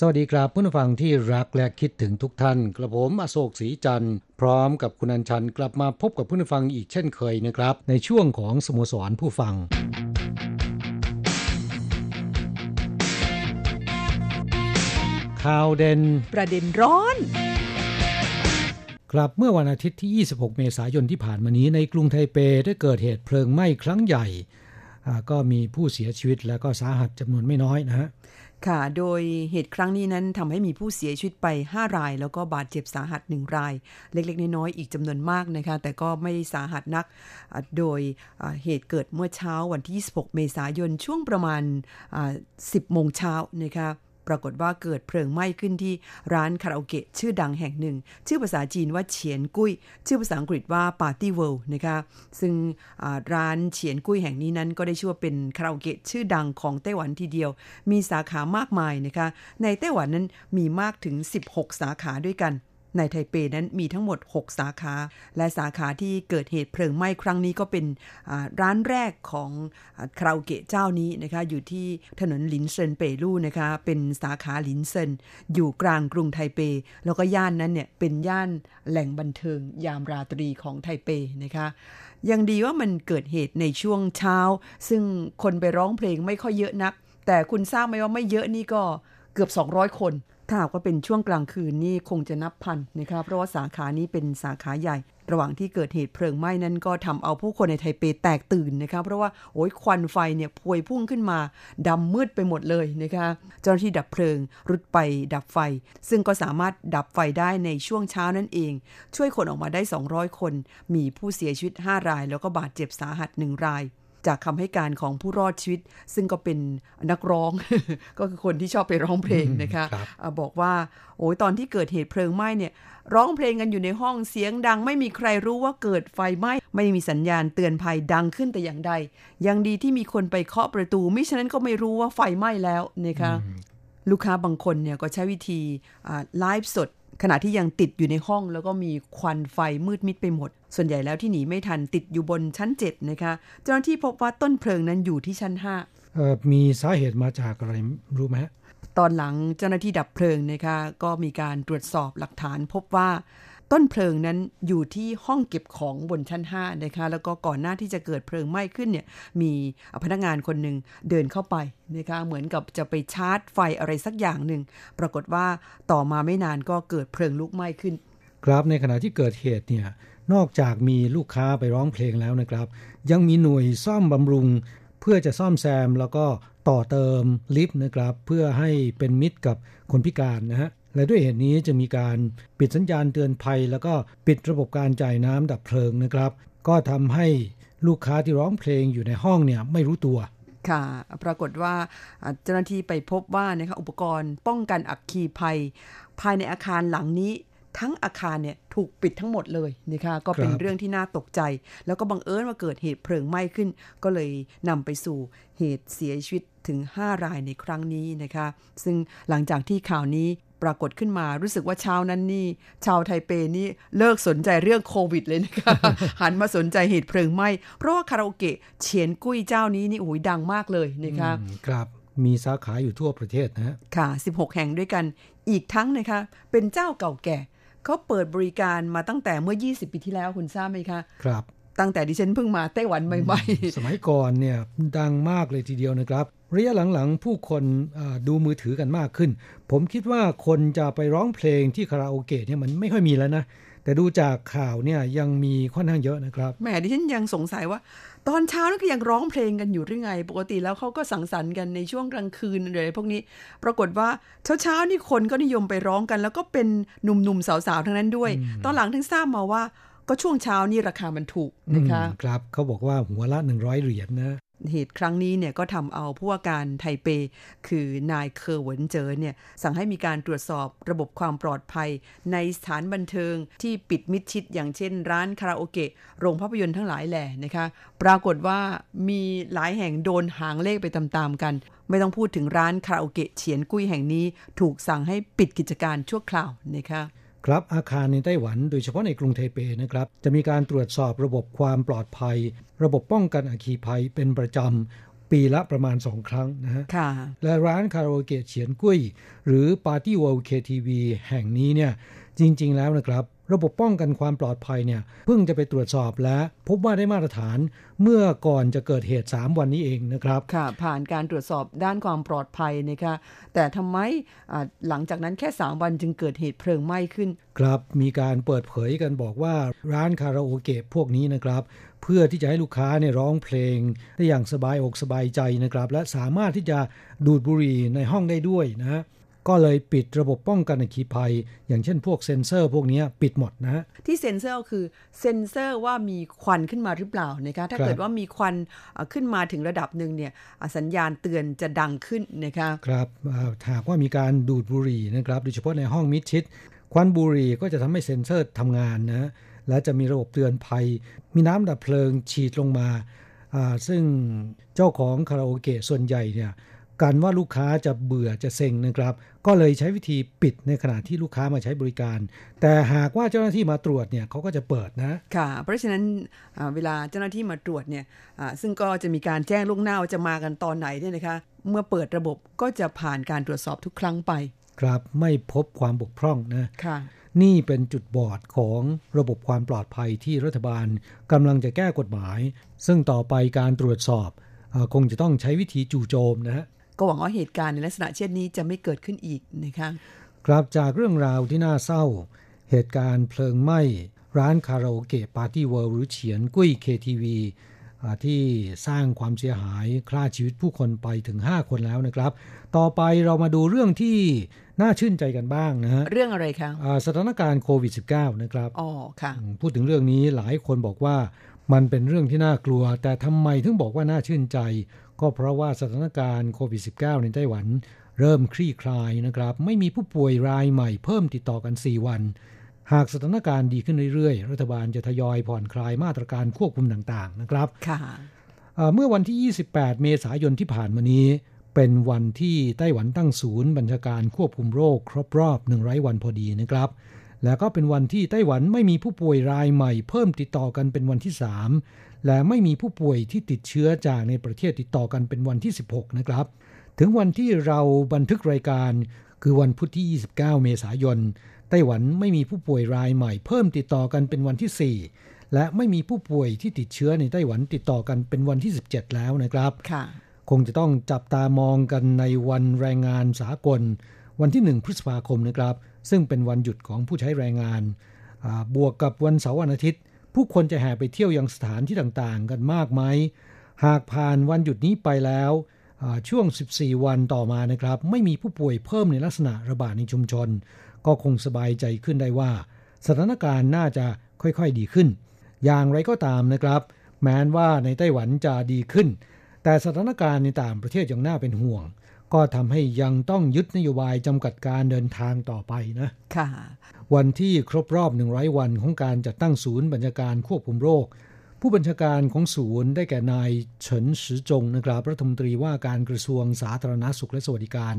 สวัสดีครับผู้ฟังที่รักและคิดถึงทุกท่าน กระผมอโศกศรีจันทร์พร้อมกับคุณอัญชันกลับมาพบกับผู้ฟังอีกเช่นเคยนะครับ ในช่วงของสโมสรผู้ฟังข่าวเด่นประเด็นร้อนครับเมื่อวันอาทิตย์ที่ 26 เมษายนที่ผ่านมานี้ในกรุงไทเปได้เกิดเหตุเพลิงไหม้ครั้งใหญ่อ่าก็มีผู้เสียชีวิตและก็สาหัสจำนวนไม่น้อยนะฮะ ค่ะ โดยเหตุครั้งนี้นั้นทำให้มีผู้เสียชีวิตไป 5 ราย แล้วก็บาดเจ็บสาหัส 1 ราย เล็กๆ น้อยๆอีกจำนวนมากนะคะ แต่ก็ไม่สาหัสนัก โดยเหตุเกิดเมื่อเช้าวันที่ 26 เมษายนช่วงประมาณ 10 โมงเช้านะคะ ปรากฏว่าเกิดเพลิงไหม้ขึ้นที่ร้านคาราโอเกะชื่อดังแห่งหนึ่ง ชื่อภาษาจีนว่าเฉียนกุ้ย ชื่อภาษาอังกฤษว่า Party World นะคะซึ่งร้านเฉียนกุ้ยแห่งนี้นั้นก็ได้ชื่อว่าเป็นคาราโอเกะชื่อดังของไต้หวันทีเดียว มีสาขามากมายนะคะในไต้หวันนั้นมีมากถึง 16 สาขาด้วยกัน ในไทเปนั้นมีทั้งหมด 6 สาขา และสาขาที่เกิดเหตุเพลิงไหม้ครั้งนี้ก็เป็นร้านแรกของคาราโอเกะเจ้านี้นะคะอยู่ที่ถนนหลินเซินเปลู่นะคะเป็นสาขาหลินเซินอยู่กลางกรุงไทเป แล้วก็ย่านนั้นเนี่ยเป็นย่านแหล่งบันเทิงยามราตรีของไทเปนะคะยังดีว่ามันเกิดเหตุในช่วงเช้า ซึ่งคนไปร้องเพลงไม่ค่อยเยอะนัก แต่คุณทราบไหมว่าไม่เยอะนี่ก็เกือบ 200 คน ถ้าหากว่าเป็นช่วงกลางคืนนี่คงจะนับพันนะคะเพราะว่าสาขานี้เป็นสาขาใหญ่ ระหว่างที่เกิดเหตุเพลิงไหม้นั้นก็ทำเอาผู้คนในไทเปแตกตื่นนะคะเพราะว่าโอ้ยควันไฟเนี่ยพวยพุ่งขึ้นมาดำมืดไปหมดเลยนะคะเจ้าหน้าที่ดับเพลิงรุดไปดับไฟ ซึ่งก็สามารถดับไฟได้ในช่วงเช้านั่นเอง ช่วยคนออกมาได้ 200 คน มีผู้เสียชีวิต 5 ราย แล้วก็บาดเจ็บสาหัส 1 ราย จากคำให้การของผู้รอดชีวิต ซึ่งก็เป็นนักร้อง ก็คือคนที่ชอบไปร้องเพลงนะคะครับอ่าบอกว่าโอ้ยตอนที่เกิดเหตุเพลิงไหม้เนี่ย ร้องเพลงกันอยู่ในห้องเสียงดัง ไม่มีใครรู้ว่าเกิดไฟไหม้ไม่มีสัญญาณเตือนภัยดังขึ้นแต่อย่างใด ยังดีที่มีคนไปเคาะประตูมิฉะนั้นก็ไม่รู้ว่าไฟไหม้แล้วนะคะลูกค้าบางคนเนี่ยก็ใช้วิธีอ่าไลฟ์สดขณะที่ยังติดอยู่ในห้องแล้วก็มีควันไฟมืดมิดไปหมด ส่วนใหญ่แล้วที่หนีไม่ทันติดอยู่บนชั้น 7 นะคะ เจ้าหน้าที่พบว่าต้นเพลิงนั้นอยู่ที่ชั้น5เอ่อมีสาเหตุมาจากอะไรรู้ไหมฮะตอนหลังเจ้าหน้าที่ดับเพลิงนะคะก็มีการตรวจสอบหลักฐานพบว่าต้นเพลิงนั้นอยู่ที่ห้องเก็บของบนชั้น5นะคะแล้วก็ก่อนหน้าที่จะเกิดเพลิงไหม้ขึ้นเนี่ยมีพนักงานคนหนึ่งเดินเข้าไปนะคะเหมือนกับจะไปชาร์จไฟอะไรสักอย่างหนึ่งปรากฏว่าต่อมาไม่นานก็เกิดเพลิงลุกไหม้ขึ้น ครับในขณะที่เกิดเหตุเนี่ยนอกจากมีลูกค้าไปร้องเพลงแล้วนะครับ ยังมีหน่วยซ่อมบำรุง เพื่อจะซ่อมแซมแล้วก็ต่อเติมลิฟต์นะครับ เพื่อให้เป็นมิตรกับคนพิการนะฮะและด้วยเหตุนี้จะมีการปิดสัญญาณเตือนภัย แล้วก็ปิดระบบการจ่ายน้ำดับเพลิงนะครับ ก็ทำให้ลูกค้าที่ร้องเพลงอยู่ในห้องเนี่ยไม่รู้ตัวค่ะ ปรากฏว่าเจ้าหน้าที่ไปพบว่านะคะอุปกรณ์ป้องกันอัคคีภัย ภายในอาคารหลังนี้ ทั้งอาคารเนี่ยถูกปิดทั้งหมดเลยนะคะก็เป็นครับเรื่องที่น่าตกใจ แล้วก็บังเอิญว่าเกิดเหตุเพลิงไหม้ขึ้น ก็เลยนำไปสู่เหตุเสียชีวิตถึง 5 รายในครั้งนี้นะคะ ซึ่งหลังจากที่ข่าวนี้ปรากฏขึ้นมารู้สึกว่าเช้านั้นนี่ชาวไทเปนี่เลิกสนใจเรื่องโควิดเลยนะคะ หันมาสนใจเหตุเพลิงไหม้เพราะว่าคาราโอเกะเฉียนกุ้ยเจ้านี้นี่โอ้ยดังมากเลยนะคะอืมครับมีสาขาอยู่ทั่วประเทศนะฮะค่ะ 16 แห่งด้วยกันอีกทั้งนะคะ เป็นเจ้าเก่าแก่ เขาเปิดบริการมาตั้งแต่เมื่อ 20 ปีที่แล้วคุณทราบไหมคะ ครับ ตั้งแต่ดิฉันเพิ่งมาไต้หวันใหม่สมัยก่อนเนี่ยดังมากเลยทีเดียวนะครับ ระยะหลังๆ ผู้คนอ่าดูมือถือกันมากขึ้น ผมคิดว่าคนจะไปร้องเพลงที่คาราโอเกะเนี่ยมันไม่ค่อยมีแล้วนะ แต่ดูจากข่าวเนี่ยยังมีค่อนข้างเยอะนะครับแหมดิฉันยังสงสัยว่า ตอนเช้านั่นก็ยังร้องเพลงกันอยู่หรือไง ปกติแล้วเขาก็สังสรรค์กันในช่วงกลางคืนอะไรพวกนี้ ปรากฏว่าเช้าเช้านี่คนก็นิยมไปร้องกัน แล้วก็เป็นหนุ่มๆสาวๆทั้งนั้นด้วย ตอนหลังถึงทราบมาว่าก็ช่วงเช้านี่ราคามันถูกนะคะ ครับเขาบอกว่าหัวละ 100 เหรียญนะ เหตุครั้งนี้เนี่ยก็ทำเอาผู้ว่าการไทเป คือนายเคอเหวินเจ๋อเนี่ยสั่งให้มีการตรวจสอบระบบความปลอดภัย ในสถานบันเทิงที่ปิดมิดชิด อย่างเช่น ร้านคาราโอเกะโรงภาพยนตร์ทั้งหลายแหล่นะคะ ปรากฏว่ามีหลายแห่งโดนหางเลขไปตามๆกัน ไม่ต้องพูดถึงร้านคาราโอเกะเฉียนกุ้ยแห่งนี้ ถูกสั่งให้ปิดกิจการชั่วคราวนะคะ ครับอาคารในไต้หวันโดยเฉพาะในกรุงไทเปนะครับจะมีการตรวจสอบระบบความปลอดภัย ระบบป้องกันอัคคีภัยเป็นประจำ ปีละประมาณสองครั้งนะฮะและร้านคาราโอเกะเฉียนกุ้ย หรือปาร์ตี้วอลเคทีวีแห่งนี้เนี่ยจริง ๆ แล้วนะครับ ระบบป้องกันความปลอดภัยเนี่ยเพิ่งจะไปตรวจสอบและพบว่าได้มาตรฐานเมื่อก่อนจะเกิดเหตุ 3 วันนี้เองนะครับ ค่ะ ผ่านการตรวจสอบด้านความปลอดภัยนะคะแต่ทำไมหลังจากนั้นแค่ 3 วันจึงเกิดเหตุเพลิงไหม้ขึ้น ครับมีการเปิดเผยกันบอกว่าร้านคาราโอเกะพวกนี้นะครับเพื่อที่จะให้ลูกค้าเนี่ยร้องเพลงได้อย่างสบายอกสบายใจนะครับ และสามารถที่จะดูดบุหรี่ในห้องได้ด้วยนะ ก็เลยปิดระบบป้องกันอัคคีภัย อย่างเช่นพวกเซ็นเซอร์พวกนี้ปิดหมดนะ ที่เซ็นเซอร์คือเซ็นเซอร์ว่ามีควันขึ้นมาหรือเปล่านะคะถ้าเกิดว่ามีควันขึ้นมาถึงระดับหนึ่งเนี่ยสัญญาณเตือนจะดังขึ้นนะคะครับหากว่ามีการดูดบุหรี่นะครับโดยเฉพาะในห้องมิดชิด ควันบุหรี่ก็จะทำให้เซ็นเซอร์ทำงานนะและจะมีระบบเตือนภัย มีน้ำดับเพลิงฉีดลงมาซึ่งเจ้าของคาราโอเกะส่วนใหญ่เนี่ยกันว่าลูกค้าจะเบื่อจะเซ็งนะครับ ก็เลยใช้วิธีปิดในขณะที่ลูกค้ามาใช้บริการ แต่หากว่าเจ้าหน้าที่มาตรวจเนี่ยเขาก็จะเปิดนะ ค่ะ เพราะฉะนั้นเวลาเจ้าหน้าที่มาตรวจเนี่ยซึ่งก็จะมีการแจ้งลูกหน้าว่าจะมากันตอนไหนเนี่ยนะคะ เมื่อเปิดระบบก็จะผ่านการตรวจสอบทุกครั้งไป ครับไม่พบความบกพร่องนะค่ะนี่เป็นจุดบอดของระบบความปลอดภัยที่รัฐบาลกำลังจะแก้กฎหมาย ซึ่งต่อไปการตรวจสอบคงจะต้องใช้วิธีจู่โจมนะฮะ ก็หวังว่าเหตุการณ์ในลักษณะเช่นนี้จะไม่เกิดขึ้นอีกนะคะครับจากเรื่องราวที่น่าเศร้า เหตุการณ์เพลิงไหม้ ร้านคาราโอเกะ Party World หรือเฉียนกุ้ย KTV ที่สร้างความเสียหายฆ่าชีวิตผู้คนไปถึง 5 คนแล้วนะครับ ต่อไปเรามาดูเรื่องที่น่าชื่นใจกันบ้างนะฮะ เรื่องอะไรคะสถานการณ์โควิด -19 นะครับ อ๋อ ค่ะ พูดถึงเรื่องนี้หลายคนบอกว่ามันเป็นเรื่องที่น่ากลัว แต่ทำไมถึงบอกว่าน่าชื่นใจ ก็เพราะว่าสถานการณ์โควิด -19 ในไต้หวันเริ่มคลี่คลายนะครับ ไม่มีผู้ป่วยรายใหม่เพิ่มติดต่อกัน 4 วัน หากสถานการณ์ดีขึ้นเรื่อยๆ รัฐบาลจะทยอยผ่อนคลายมาตรการควบคุมต่างๆนะครับค่ะเมื่อวันที่ 28 เมษายนที่ผ่านมานี้ เป็นวันที่ไต้หวันตั้งศูนย์บัญชาการควบคุมโรค ครบรอบ100วันพอดีนะครับ แล้วก็เป็นวันที่ไต้หวันไม่มีผู้ป่วยรายใหม่ เพิ่มติดต่อกันเป็นวันที่ 3 และไม่มีผู้ป่วยที่ติดเชื้อจากในประเทศติดต่อกันเป็นวันที่ 16 นะครับ ถึงวันที่เราบันทึกรายการคือวันพุธที่ 29 เมษายน ไต้หวันไม่มีผู้ป่วยรายใหม่เพิ่มติดต่อกันเป็นวันที่ 4 และไม่มีผู้ป่วยที่ติดเชื้อในไต้หวันติดต่อกันเป็นวันที่ 17 แล้วนะครับค่ะคงจะต้องจับตามองกันในวันแรงงานสากล วันที่ 1 พฤษภาคมนะครับ ซึ่งเป็นวันหยุดของผู้ใช้แรงงาน บวกกับวันเสาร์วันอาทิตย์ ผู้คนจะแห่ไปเที่ยวยังสถานที่ต่างๆ กันมากไหม หากผ่านวันหยุดนี้ไปแล้วช่วง 14 วันต่อมานะครับ ไม่มีผู้ป่วยเพิ่มในลักษณะระบาดในชุมชน ก็คงสบายใจขึ้นได้ว่า สถานการณ์น่าจะค่อยๆดีขึ้น อย่างไรก็ตามนะครับ แม้นว่าในไต้หวันจะดีขึ้น แต่สถานการณ์ในต่างประเทศยังน่าเป็นห่วง ก็ทำให้ยังต้องยึดนโยบายจำกัดการเดินทางต่อไปนะค่ะ วันที่ครบรอบ 100 วันของการจัดตั้งศูนย์บัญชาการควบคุมโรค ผู้บัญชาการของศูนย์ได้แก่นายเฉินสือจงนะครับรัฐมนตรีว่าการกระทรวงสาธารณาสุขและสวัสดิการ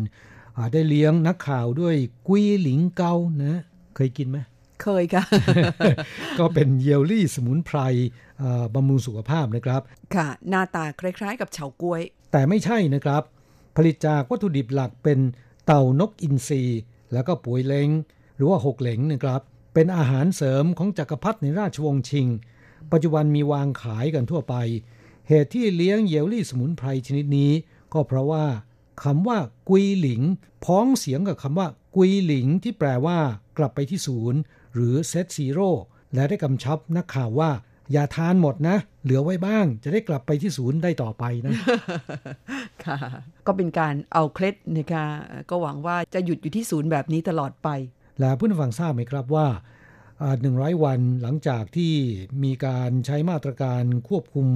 ได้เลี้ยงนักข่าวด้วยกุ้ยหลิงเกานะเคยกินไหมเคยค่ะ ก็เป็นเยลลี่สมุนไพรบำรุงสุขภาพนะครับ ค่ะ หน้าตาคล้ายๆ กับเฉาก้วย แต่ไม่ใช่นะครับ ผลิตจากวัตถุดิบหลักเป็นเต่านกอินทรีแล้วก็ปุ๋ยเล้ง หรือว่าหกเหลงนะครับ เป็นอาหารเสริมของจักรพรรดิในราชวงศ์ชิง ปัจจุบันมีวางขายกันทั่วไป เหตุที่เลี้ยงเยลลี่สมุนไพรชนิดนี้ ก็เพราะว่าคำว่ากุยหลิง พ้องเสียงกับคำว่ากุยหลิงที่แปลว่ากลับไปที่ศูนย์ หรือเซตซีโร่และได้กำชับนักข่าวว่า อย่าทานหมดนะ เหลือไว้บ้าง จะได้กลับไปที่ศูนย์ได้ต่อไปนะ ค่ะ ก็เป็นการเอาเคล็ดนะคะก็หวังว่าจะหยุดอยู่ที่ศูนย์แบบนี้ตลอดไป และผู้ฟังทราบไหมครับว่าหนึ่งร้อยวันหลังจากที่มีการใช้มาตรการควบคุม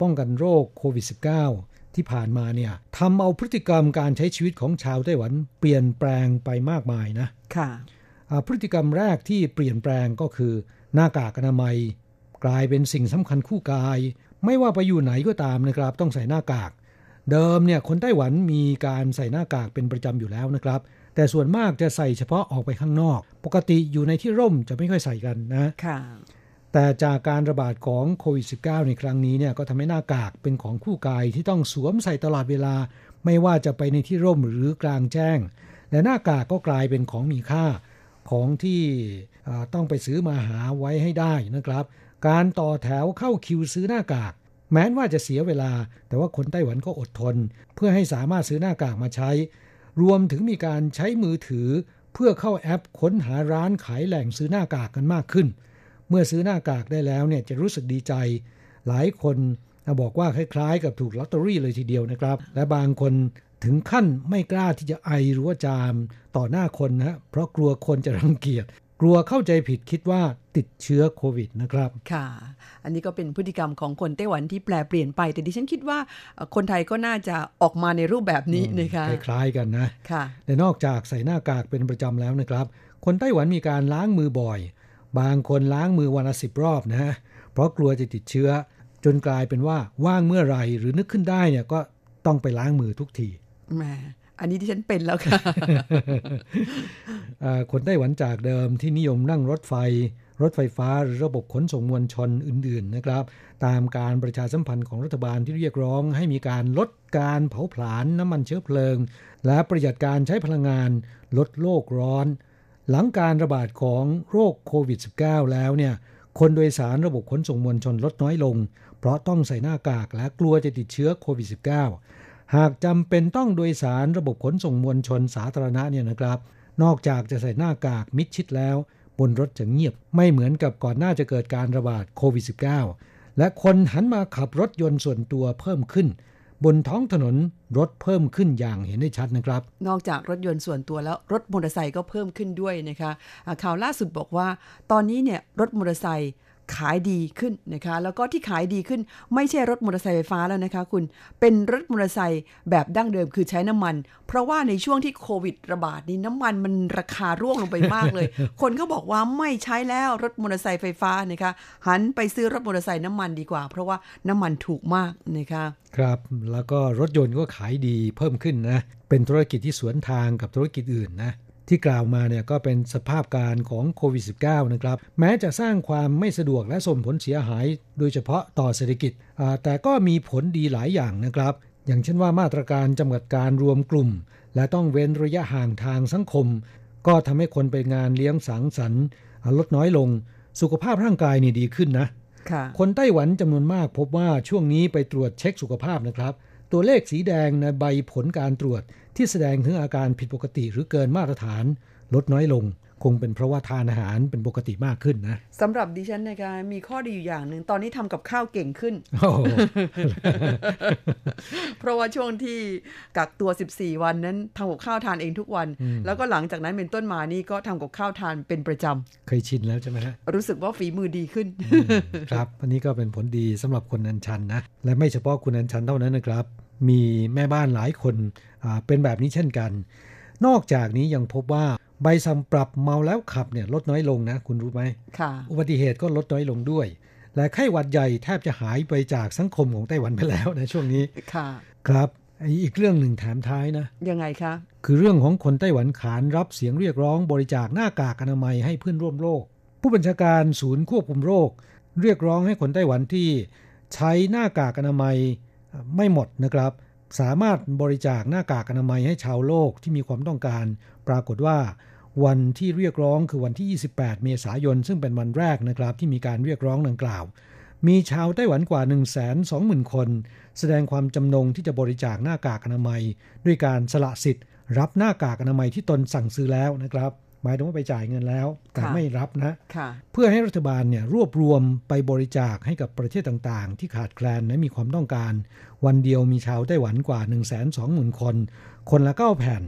ป้องกันโรคโควิด -19 ที่ผ่านมาเนี่ยทำเอาพฤติกรรมการใช้ชีวิตของชาวไต้หวัน เปลี่ยนแปลงไปมากมายนะ ค่ะพฤติกรรมแรกที่เปลี่ยนแปลงก็คือหน้ากากอนามัย กลายเป็นสิ่งสำคัญคู่กาย ไม่ว่าไปอยู่ไหนก็ตามนะครับ ต้องใส่หน้ากาก เดิมเนี่ยคนไต้หวันมีการใส่หน้ากากเป็นประจำอยู่แล้วนะครับ แต่ส่วนมากจะใส่เฉพาะออกไปข้างนอก ปกติอยู่ในที่ร่มจะไม่ค่อยใส่กันนะค่ะแต่จากการระบาดของโควิด -19 ในครั้งนี้เนี่ยก็ทำให้หน้ากากเป็นของคู่กายที่ต้องสวมใส่ตลอดเวลา ไม่ว่าจะไปในที่ร่มหรือกลางแจ้ง และหน้ากากก็กลายเป็นของมีค่าของที่ต้องไปซื้อมาหาไว้ให้ได้นะครับ การต่อแถวเข้าคิวซื้อหน้ากาก แม้นว่าจะเสียเวลา แต่ว่าคนไต้หวันก็อดทน เพื่อให้สามารถซื้อหน้ากากมาใช้ รวมถึงมีการใช้มือถือ เพื่อเข้าแอปค้นหาร้านขายแหล่งซื้อหน้ากากกันมากขึ้น เมื่อซื้อหน้ากากได้แล้วเนี่ยจะรู้สึกดีใจ หลายคนบอกว่าคล้ายๆ กับถูกลอตเตอรี่เลยทีเดียวนะครับ และบางคนถึงขั้นไม่กล้าที่จะไอหรือว่าจามต่อหน้าคนนะเพราะกลัวคนจะรังเกียจ กลัวเข้าใจผิดคิดว่าติดเชื้อโควิดนะครับ ค่ะ อันนี้ก็เป็นพฤติกรรมของคนไต้หวันที่แปลเปลี่ยนไป แต่ดิฉันคิดว่าคนไทยก็น่าจะออกมาในรูปแบบนี้นะคะคล้ายๆกันนะค่ะแต่นอกจากใส่หน้ากากเป็นประจำแล้วนะครับ คนไต้หวันมีการล้างมือบ่อย บางคนล้างมือวันละสิบรอบนะ เพราะกลัวจะติดเชื้อ จนกลายเป็นว่าว่างเมื่อไหร่หรือนึกขึ้นได้เนี่ยก็ต้องไปล้างมือทุกทีแหม อันนี้ที่ฉันเป็นแล้วค่ะคนไต้หวันจากเดิมที่นิยมนั่งรถไฟ รถไฟฟ้าหรือระบบขนส่งมวลชนอื่น ๆนะครับ ตามการประชาสัมพันธ์ของรัฐบาลที่เรียกร้อง ให้มีการลดการเผาผลาญน้ำมันเชื้อเพลิง และประหยัดการใช้พลังงาน ลดโลกร้อน หลังการระบาดของโรคโควิด -19 แล้วเนี่ยคนโดยสารระบบขนส่งมวลชนลดน้อยลง เพราะต้องใส่หน้ากากและกลัวจะติดเชื้อโควิด -19 หากจำเป็นต้องโดยสารระบบขนส่งมวลชนสาธารณะเนี่ยนะครับ นอกจากจะใส่หน้ากากมิดชิดแล้ว บนรถจะเงียบไม่เหมือนกับก่อนหน้าจะเกิดการระบาดโควิด -19 และคนหันมาขับรถยนต์ส่วนตัวเพิ่มขึ้น บนท้องถนนรถเพิ่มขึ้นอย่างเห็นได้ชัดนะครับ นอกจากรถยนต์ส่วนตัวแล้วรถมอเตอร์ไซค์ก็เพิ่มขึ้นด้วยนะคะข่าวล่าสุดบอกว่า ตอนนี้เนี่ยรถมอเตอร์ไซค์ ขายดีขึ้นนะคะ แล้วก็ที่ขายดีขึ้นไม่ใช่รถมอเตอร์ไซค์ไฟฟ้าแล้วนะคะคุณ เป็นรถมอเตอร์ไซค์แบบดั้งเดิมคือใช้น้ำมัน เพราะว่าในช่วงที่โควิดระบาดนี้น้ำมันมันราคาร่วงลงไปมากเลย คนก็บอกว่าไม่ใช้แล้วรถมอเตอร์ไซค์ไฟฟ้านะคะหันไปซื้อรถมอเตอร์ไซค์น้ำมันดีกว่า เพราะว่าน้ำมันถูกมากนะคะครับแล้วก็รถยนต์ก็ขายดีเพิ่มขึ้นนะเป็นธุรกิจที่สวนทางกับธุรกิจอื่นนะ ที่กล่าวมาเนี่ยก็เป็นสภาพการของโควิด -19 นะครับ แม้จะสร้างความไม่สะดวกและส่งผลเสียหาย โดยเฉพาะต่อเศรษฐกิจ แต่ก็มีผลดีหลายอย่างนะครับ อย่างเช่นว่ามาตรการจำกัดการรวมกลุ่ม และต้องเว้นระยะห่างทางสังคม ก็ทำให้คนไปงานเลี้ยงสังสรรค์ลดน้อยลง สุขภาพร่างกายนี่ดีขึ้นนะคนไต้หวันจำนวนมากพบว่าช่วงนี้ไปตรวจเช็คสุขภาพนะครับ ตัวเลขสีแดงในใบผลการตรวจ ที่แสดงถึงอาการผิดปกติหรือเกินมาตรฐานลดน้อยลง คงเป็นเพราะว่าทานอาหารเป็นปกติมากขึ้นนะสำหรับดิฉันนะคะมีข้อดีอยู่อย่างหนึ่งตอนนี้ทำกับข้าวเก่งขึ้น เพราะว่าช่วงที่กักตัว 14 วันนั้นทำกับข้าวทานเองทุกวัน แล้วก็หลังจากนั้นเป็นต้นมานี่ก็ทำกับข้าวทานเป็นประจำเคยชินแล้วใช่ไหมฮะรู้สึกว่าฝีมือดีขึ้นครับอันนี้ก็เป็นผลดีสำหรับคนนันชันนะและไม่เฉพาะคุณนันชันเท่านั้นนะครับมีแม่บ้านหลายคน เป็นแบบนี้เช่นกัน นอกจากนี้ยังพบว่าใบสั่งปรับเมาแล้วขับเนี่ยลดน้อยลงนะ คุณรู้ไหมค่ะอุบัติเหตุก็ลดน้อยลงด้วย และไข้หวัดใหญ่แทบจะหายไปจากสังคมของไต้หวันไปแล้วในช่วงนี้ค่ะครับอีกเรื่องหนึ่งแถมท้ายนะ ยังไงคะ คือเรื่องของคนไต้หวันขานรับเสียงเรียกร้องบริจาคหน้ากากอนามัยให้เพื่อนร่วมโลก ผู้บัญชาการศูนย์ควบคุมโรค เรียกร้องให้คนไต้หวันที่ใช้หน้ากากอนามัยไม่หมดนะครับ สามารถบริจาคหน้ากากอนามัยให้ชาวโลกที่มีความต้องการ ปรากฏว่าวันที่เรียกร้องคือวันที่ 28 เมษายน ซึ่งเป็นวันแรกนะครับ ที่มีการเรียกร้องดังกล่าว มีชาวไต้หวันกว่า 120,000 คน แสดงความจำนงที่จะบริจาคหน้ากากอนามัย ด้วยการสละสิทธิ์ รับหน้ากากอนามัยที่ตนสั่งซื้อแล้วนะครับ มายถึงว่าไปจ่ายเงินแล้ว แต่ค่ะไม่รับนะค่ะเพื่อให้รัฐบาลเนี่ยรวบรวมไปบริจาคให้กับประเทศต่างๆ ที่ขาดแคลนและมีความต้องการ วันเดียวมีชาวไต้หวันกว่า 1 2 0 0 0 0 คน คนละ9แผ่น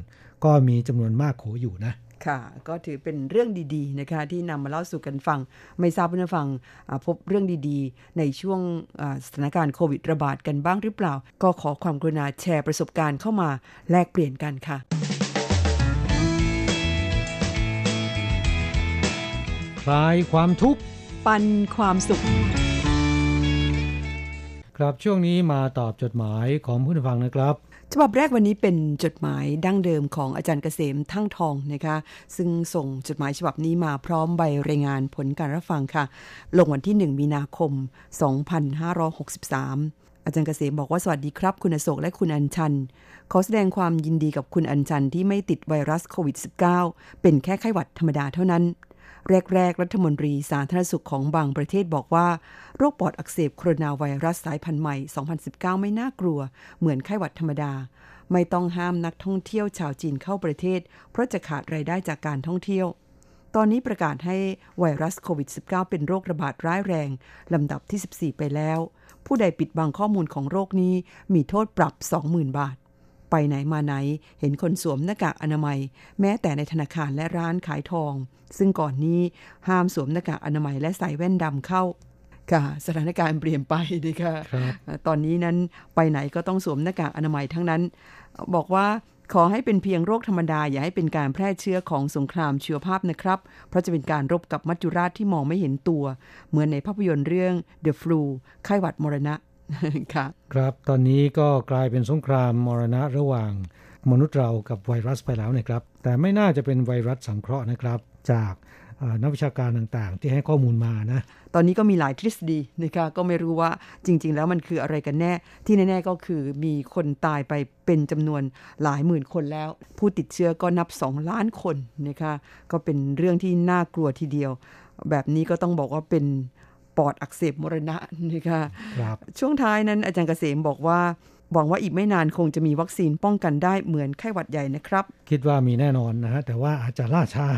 ก็มีจำนวนมากโขอยู่นะค่ะก็ถือเป็นเรื่องดีๆนะคะที่นำมาเล่าสู่กันฟัง ไม่ทราบว่าฟังอ่าพบเรื่องดีๆ ในช่วงอ่าสถานการณ์โควิดระบาดกันบ้างหรือเปล่า ก็ขอความกรุณาแชร์ประสบการณ์เข้ามาแลกเปลี่ยนกันค่ะ ลายความทุกข์ ปันความสุข ครับช่วงนี้มาตอบจดหมายของผู้ฟังนะครับฉบับแรกวันนี้เป็นจดหมายดั้งเดิมของอาจารย์เกษมทั้งทองนะคะ ซึ่งส่งจดหมายฉบับนี้มาพร้อมใบรายงานผลการรับฟังค่ะ ลงวันที่ 1 มีนาคม 2563 อาจารย์เกษมบอกว่าสวัสดีครับ คุณอโศกและคุณอัญชัน ขอแสดงความยินดีกับคุณอัญชันที่ไม่ติดไวรัสโควิด -19 เป็นแค่ไข้หวัดธรรมดาเท่านั้น แรก ๆ รัฐมนตรีสาธารณสุขของบางประเทศบอกว่า โรคปอดอักเสบโคโรนาไวรัสสายพันธุ์ใหม่ 2019 ไม่น่ากลัว เหมือนไข้หวัดธรรมดา ไม่ต้องห้ามนักท่องเที่ยวชาวจีนเข้าประเทศ เพราะจะขาดรายได้จากการท่องเที่ยว ตอนนี้ประกาศให้ไวรัสโควิด -19 เป็นโรคระบาดร้ายแรง ลำดับที่ 14 ไปแล้ว ผู้ใดปิดบังข้อมูลของโรคนี้มีโทษปรับ 20,000 บาท ไปไหนมาไหนเห็นคนสวมหน้ากากอนามัย แม้แต่ในธนาคารและร้านขายทอง ซึ่งก่อนนี้ห้ามสวมหน้ากากอนามัยและใส่แว่นดำเข้าค่ะสถานการณ์เปลี่ยนไปดีค่ะครับตอนนี้นั้นไปไหนก็ต้องสวมหน้ากากอนามัยทั้งนั้น บอกว่าขอให้เป็นเพียงโรคธรรมดา อย่าให้เป็นการแพร่เชื้อของสงครามชีวภาพนะครับ เพราะจะเป็นการรบกับมัจจุราชที่มองไม่เห็นตัว เหมือนในภาพยนตร์เรื่อง The Flu ไข้หวัดมรณะ ค่ะครับตอนนี้ก็กลายเป็นสงครามมรณะระหว่าง มนุษย์เรากับไวรัสไปแล้วนะครับ แต่ไม่น่าจะเป็นไวรัสสังเคราะห์นะครับ จากเอ่อนักวิชาการต่างๆ ที่ให้ข้อมูลมานะ ตอนนี้ก็มีหลายทฤษฎีนะคะก็ไม่รู้ว่าจริง ๆ แล้วมันคืออะไรกันแน่ ที่แน่ๆก็คือมีคนตายไปเป็นจำนวนหลายหมื่นคนแล้ว ผู้ติดเชื้อก็นับ 2 ล้านคนนะคะก็เป็นเรื่องที่น่ากลัวทีเดียว แบบนี้ก็ต้องบอกว่าเป็น ปอดอักเสบมรณะนะคะครับช่วงท้ายนั้นอาจารย์เกษมบอกว่าหวังว่าอีกไม่นานคงจะมีวัคซีนป้องกันได้เหมือนไข้หวัดใหญ่นะครับ คิดว่ามีแน่นอนนะฮะแต่ว่าอาจจะล่าช้า